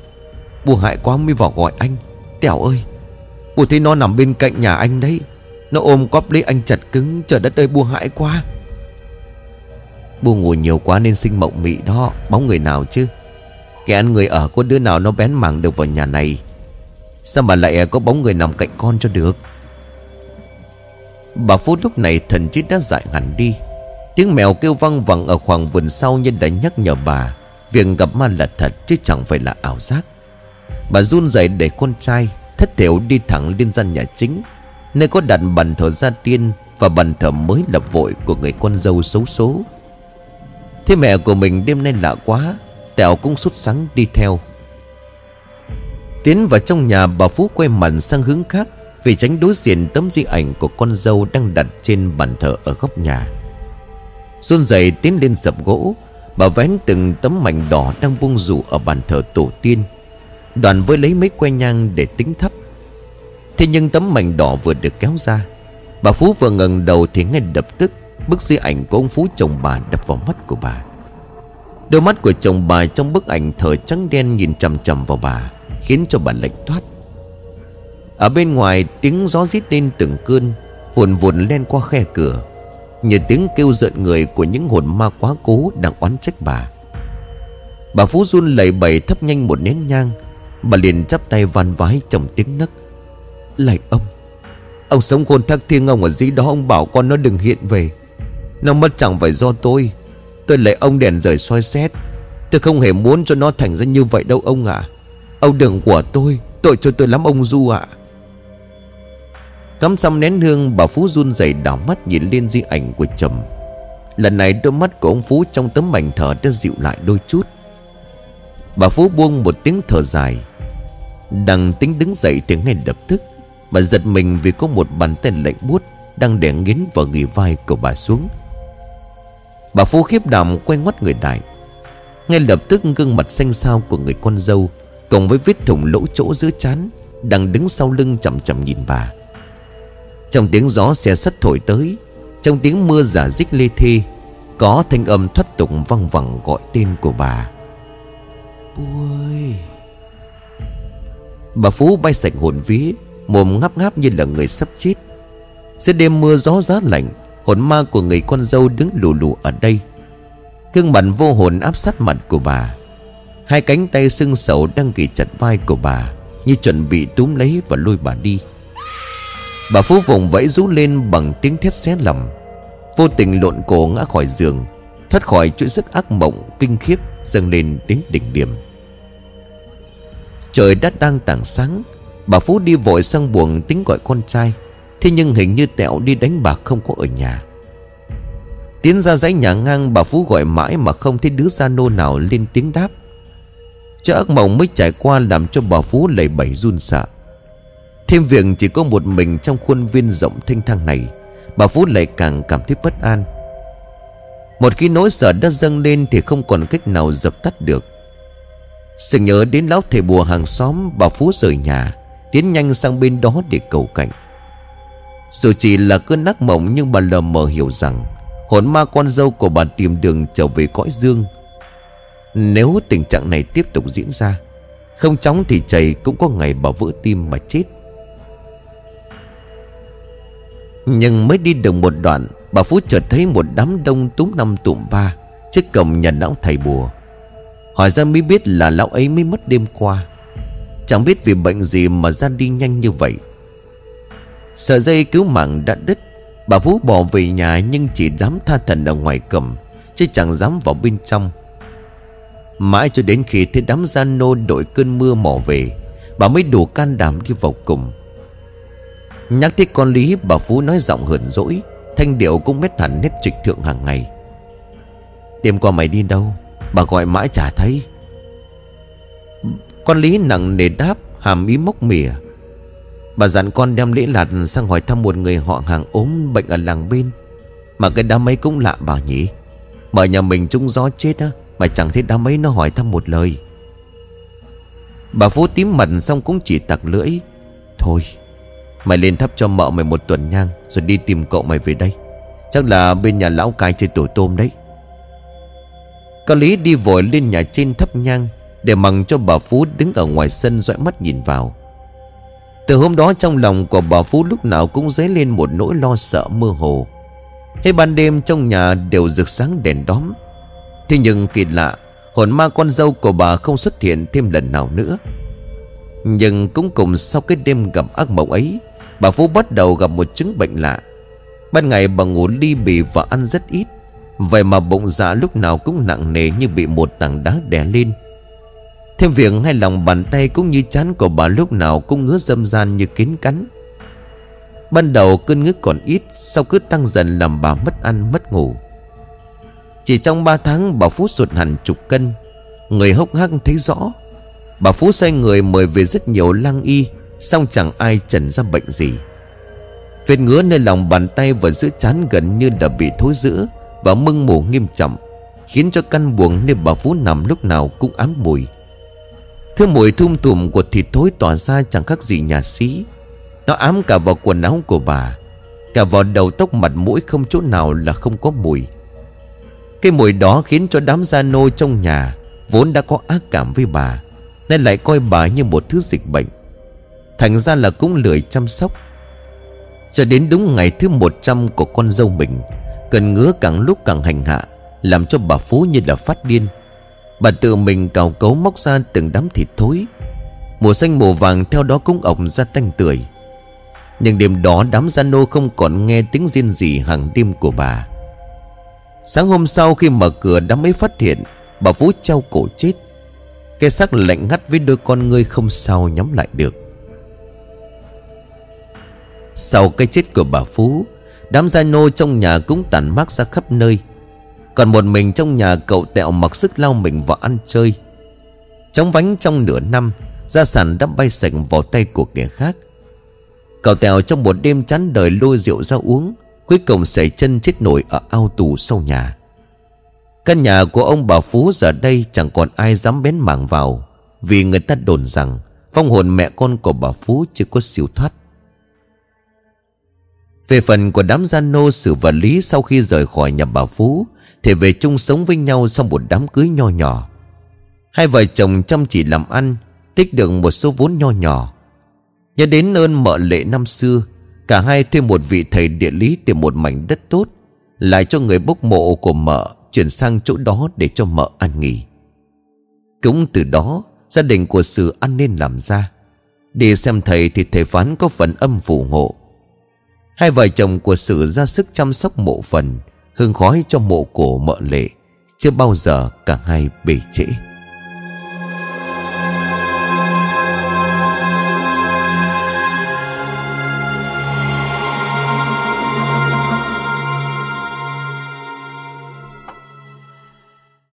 Bùa hại quá mới vào gọi anh. Tẻo ơi, Bùa thấy nó nằm bên cạnh nhà anh đấy. Nó ôm cóp lấy anh chặt cứng, Trời đất ơi, bùa hại quá. Bùa ngủ nhiều quá nên sinh mộng mị đó, Bóng người nào chứ? Kẻ ăn người ở, có đứa nào nó bén mảng được vào nhà này? Sao mà lại có bóng người nằm cạnh con cho được? Bà Phú lúc này thần trí đã dại hẳn đi. Tiếng mèo kêu văng vẳng ở khoảng vườn sau như đã nhắc nhở bà. Việc gặp ma là thật, chứ chẳng phải là ảo giác. Bà run rẩy để con trai, Thất thiểu đi thẳng lên gian nhà chính, Nơi có đặt bàn thờ gia tiên Và bàn thờ mới lập vội của người con dâu xấu số Thế mẹ của mình đêm nay lạ quá, Tẹo cũng sút sắng đi theo. Tiến vào trong nhà, bà Phú quay mặt sang hướng khác Vì tránh đối diện tấm di ảnh của con dâu đang đặt trên bàn thờ ở góc nhà. Xuân dậy tiến lên dập gỗ, Bà vén từng tấm mảnh đỏ đang buông rủ ở bàn thờ tổ tiên. Đoàn với lấy mấy que nhang để tính thấp Thế nhưng tấm mảnh đỏ vừa được kéo ra, Bà Phú vừa ngẩng đầu thì ngay lập tức Bức di ảnh của ông Phú chồng bà đập vào mắt của bà. Đôi mắt của chồng bà trong bức ảnh thở trắng đen nhìn chằm chằm vào bà, Khiến cho bà lạnh thoát. Ở bên ngoài, tiếng gió rít lên từng cơn Vùn vùn len qua khe cửa, Như tiếng kêu giận người của những hồn ma quá cố đang oán trách bà. Bà Phú run lẩy bẩy thấp nhanh một nén nhang Bà liền chắp tay van vái trong tiếng nấc. Lạy ông Ông sống khôn thác thiêng ông ở dưới đó, Ông bảo con nó đừng hiện về. Nó mất chẳng phải do tôi. Tôi lấy ông đèn rời soi xét. Tôi không hề muốn cho nó thành ra như vậy đâu ông ạ. Ông đừng của tôi, Tội cho tôi lắm ông Du ạ. Cắm xăm nén hương, Bà Phú run rẩy đảo mắt nhìn lên di ảnh của chồng. Lần này đôi mắt của ông Phú Trong tấm mảnh thở đã dịu lại đôi chút. Bà Phú buông một tiếng thở dài. Đang tính đứng dậy thì ngay lập tức, Bà giật mình vì có một bàn tay lạnh buốt Đang đè nghiến vào người vai của bà xuống. Bà phu khiếp đảm quay ngoắt người đại Ngay lập tức gương mặt xanh xao của người con dâu Cùng với vết thủng lỗ chỗ giữa chán Đang đứng sau lưng chậm chậm nhìn bà. Trong tiếng gió xe sắt thổi tới, Trong tiếng mưa giả dích lê thê, Có thanh âm thoát tục văng vẳng gọi tên của bà. Bố ơi! Bà Phú bay sạch hồn vía, Mồm ngáp ngáp như là người sắp chết. Giữa đêm mưa gió giá lạnh, Hồn ma của người con dâu đứng lù lù ở đây. Gương mặt vô hồn áp sát mặt của bà. Hai cánh tay sưng sầu đang ghi chặt vai của bà, Như chuẩn bị túm lấy và lôi bà đi. Bà Phú vùng vẫy rú lên bằng tiếng thét xé lầm Vô tình lộn cổ ngã khỏi giường, Thoát khỏi chuỗi giấc ác mộng kinh khiếp Dâng lên đến đỉnh điểm. Trời đã đang tảng sáng. Bà Phú đi vội sang buồng tính gọi con trai. Thế nhưng hình như Tẹo đi đánh bạc không có ở nhà. Tiến ra dãy nhà ngang, bà Phú gọi mãi mà không thấy đứa gia nô nào lên tiếng đáp. Cho ác mộng mới trải qua làm cho bà Phú lầy bẩy run sợ. Thêm việc chỉ có một mình trong khuôn viên rộng thanh thang này, Bà Phú lại càng cảm thấy bất an. Một khi nỗi sợ đã dâng lên thì không còn cách nào dập tắt được. Sự nhớ đến lão thầy bùa hàng xóm bà Phú rời nhà, Tiến nhanh sang bên đó để cầu cảnh. Dù chỉ là cơn ác mộng, nhưng bà lờ mờ hiểu rằng, Hồn ma con dâu của bà tìm đường trở về cõi dương. Nếu tình trạng này tiếp tục diễn ra, Không chóng thì chảy cũng có ngày bà vỡ tim mà chết. Nhưng mới đi được một đoạn, Bà Phú chợt thấy một đám đông túm năm tụm ba Trước cổng nhà lão thầy bùa. Hỏi ra mới biết là lão ấy mới mất đêm qua. Chẳng biết vì bệnh gì mà ra đi nhanh như vậy. Sợi dây cứu mạng đã đứt. Bà Phú bỏ về nhà nhưng chỉ dám tha thần ở ngoài cầm, Chứ chẳng dám vào bên trong. Mãi cho đến khi thấy đám gian nô đội cơn mưa mò về, Bà mới đủ can đảm đi vào cùng. Nhắc tới con Lý, bà Phú nói giọng hờn dỗi, Thanh điệu cũng mét hẳn nét trịch thượng hàng ngày. Đêm qua mày đi đâu? Bà gọi mãi chả thấy. Con Lý nặng nề đáp, Hàm ý mốc mỉa. Bà dặn con đem lễ lạt sang hỏi thăm một người họ hàng ốm bệnh ở làng bên. Mà cái đám ấy cũng lạ bà nhỉ. Mở nhà mình trúng gió chết á, Mà chẳng thấy đám ấy nó hỏi thăm một lời. Bà Phú tím mặt xong cũng chỉ tặc lưỡi. Thôi, Mày lên thắp cho mợ mày một tuần nhang, Rồi đi tìm cậu mày về đây. Chắc là bên nhà lão cai chơi tổ tôm đấy. Có lý đi vội lên nhà trên thắp nhang Để mằng cho bà Phú đứng ở ngoài sân dõi mắt nhìn vào. Từ hôm đó trong lòng của bà Phú lúc nào cũng dấy lên một nỗi lo sợ mơ hồ. Hết ban đêm trong nhà đều rực sáng đèn đóm. Thế nhưng kỳ lạ, Hồn ma con dâu của bà không xuất hiện thêm lần nào nữa. Nhưng cũng cùng sau cái đêm gặp ác mộng ấy, Bà Phú bắt đầu gặp một chứng bệnh lạ. Ban ngày bà ngủ ly bì và ăn rất ít. Vậy mà bụng dạ lúc nào cũng nặng nề như bị một tảng đá đè lên. Thêm việc hai lòng bàn tay cũng như chán của bà lúc nào cũng ngứa dâm gian như kín cắn. Ban đầu cơn ngứa còn ít, Sau cứ tăng dần làm bà mất ăn, mất ngủ. Chỉ trong 3 tháng, bà Phú sụt hẳn chục cân. Người hốc hác thấy rõ, Bà Phú xoay người mời về rất nhiều lang y Xong chẳng ai trần ra bệnh gì. Vết ngứa nơi lòng bàn tay và giữa chán gần như đã bị thối giữa. Và mưng mù nghiêm trọng, Khiến cho căn buồng nơi bà Phú nằm lúc nào cũng ám mùi. Thứ mùi thum tùm của thịt thối tỏa ra chẳng khác gì nhà xí. Nó ám cả vào quần áo của bà, Cả vào đầu tóc mặt mũi không chỗ nào là không có mùi. Cái mùi đó khiến cho đám gia nô trong nhà Vốn đã có ác cảm với bà, Nên lại coi bà như một thứ dịch bệnh. Thành ra là cũng lười chăm sóc. Cho đến đúng ngày thứ 100 của con dâu mình Cần ngứa càng lúc càng hành hạ, Làm cho bà Phú như là phát điên. Bà tự mình cào cấu móc ra từng đám thịt thối. Mùa xanh mùa vàng theo đó cũng ổng ra tanh tưởi. Nhưng đêm đó đám gia nô không còn nghe tiếng riêng gì hàng đêm của bà. Sáng hôm sau khi mở cửa đám ấy phát hiện, Bà Phú treo cổ chết. Cái xác lạnh ngắt với đôi con ngươi không sao nhắm lại được. Sau cái chết của bà Phú Đám gia nô trong nhà cũng tàn mát ra khắp nơi. Còn một mình trong nhà cậu tẹo mặc sức lao mình vào ăn chơi. Trong vánh trong nửa năm, Gia sản đã bay sạch vào tay của kẻ khác. Cậu tèo trong một đêm chán đời lôi rượu ra uống, Cuối cùng xảy chân chết nổi ở ao tù sau nhà. Căn nhà của ông bà Phú giờ đây chẳng còn ai dám bén mảng vào, Vì người ta đồn rằng Phong hồn mẹ con của bà Phú chưa có siêu thoát. Về phần của đám gia nô sử vật lý sau khi rời khỏi nhà bà Phú, Thì về chung sống với nhau sau một đám cưới nho nhỏ. Hai vợ chồng chăm chỉ làm ăn, Tích được một số vốn nho nhỏ. Nhớ đến ơn mợ lệ năm xưa, Cả hai thuê một vị thầy địa lý tìm một mảnh đất tốt, Lại cho người bốc mộ của mợ Chuyển sang chỗ đó để cho mợ ăn nghỉ. Cũng từ đó, Gia đình của sự ăn nên làm ra. Đi xem thầy thì thầy phán có phần âm phù hộ. Hai vợ chồng của sự ra sức chăm sóc mộ phần, Hương khói cho mộ cổ mợ lệ, Chưa bao giờ cả hai bể trễ.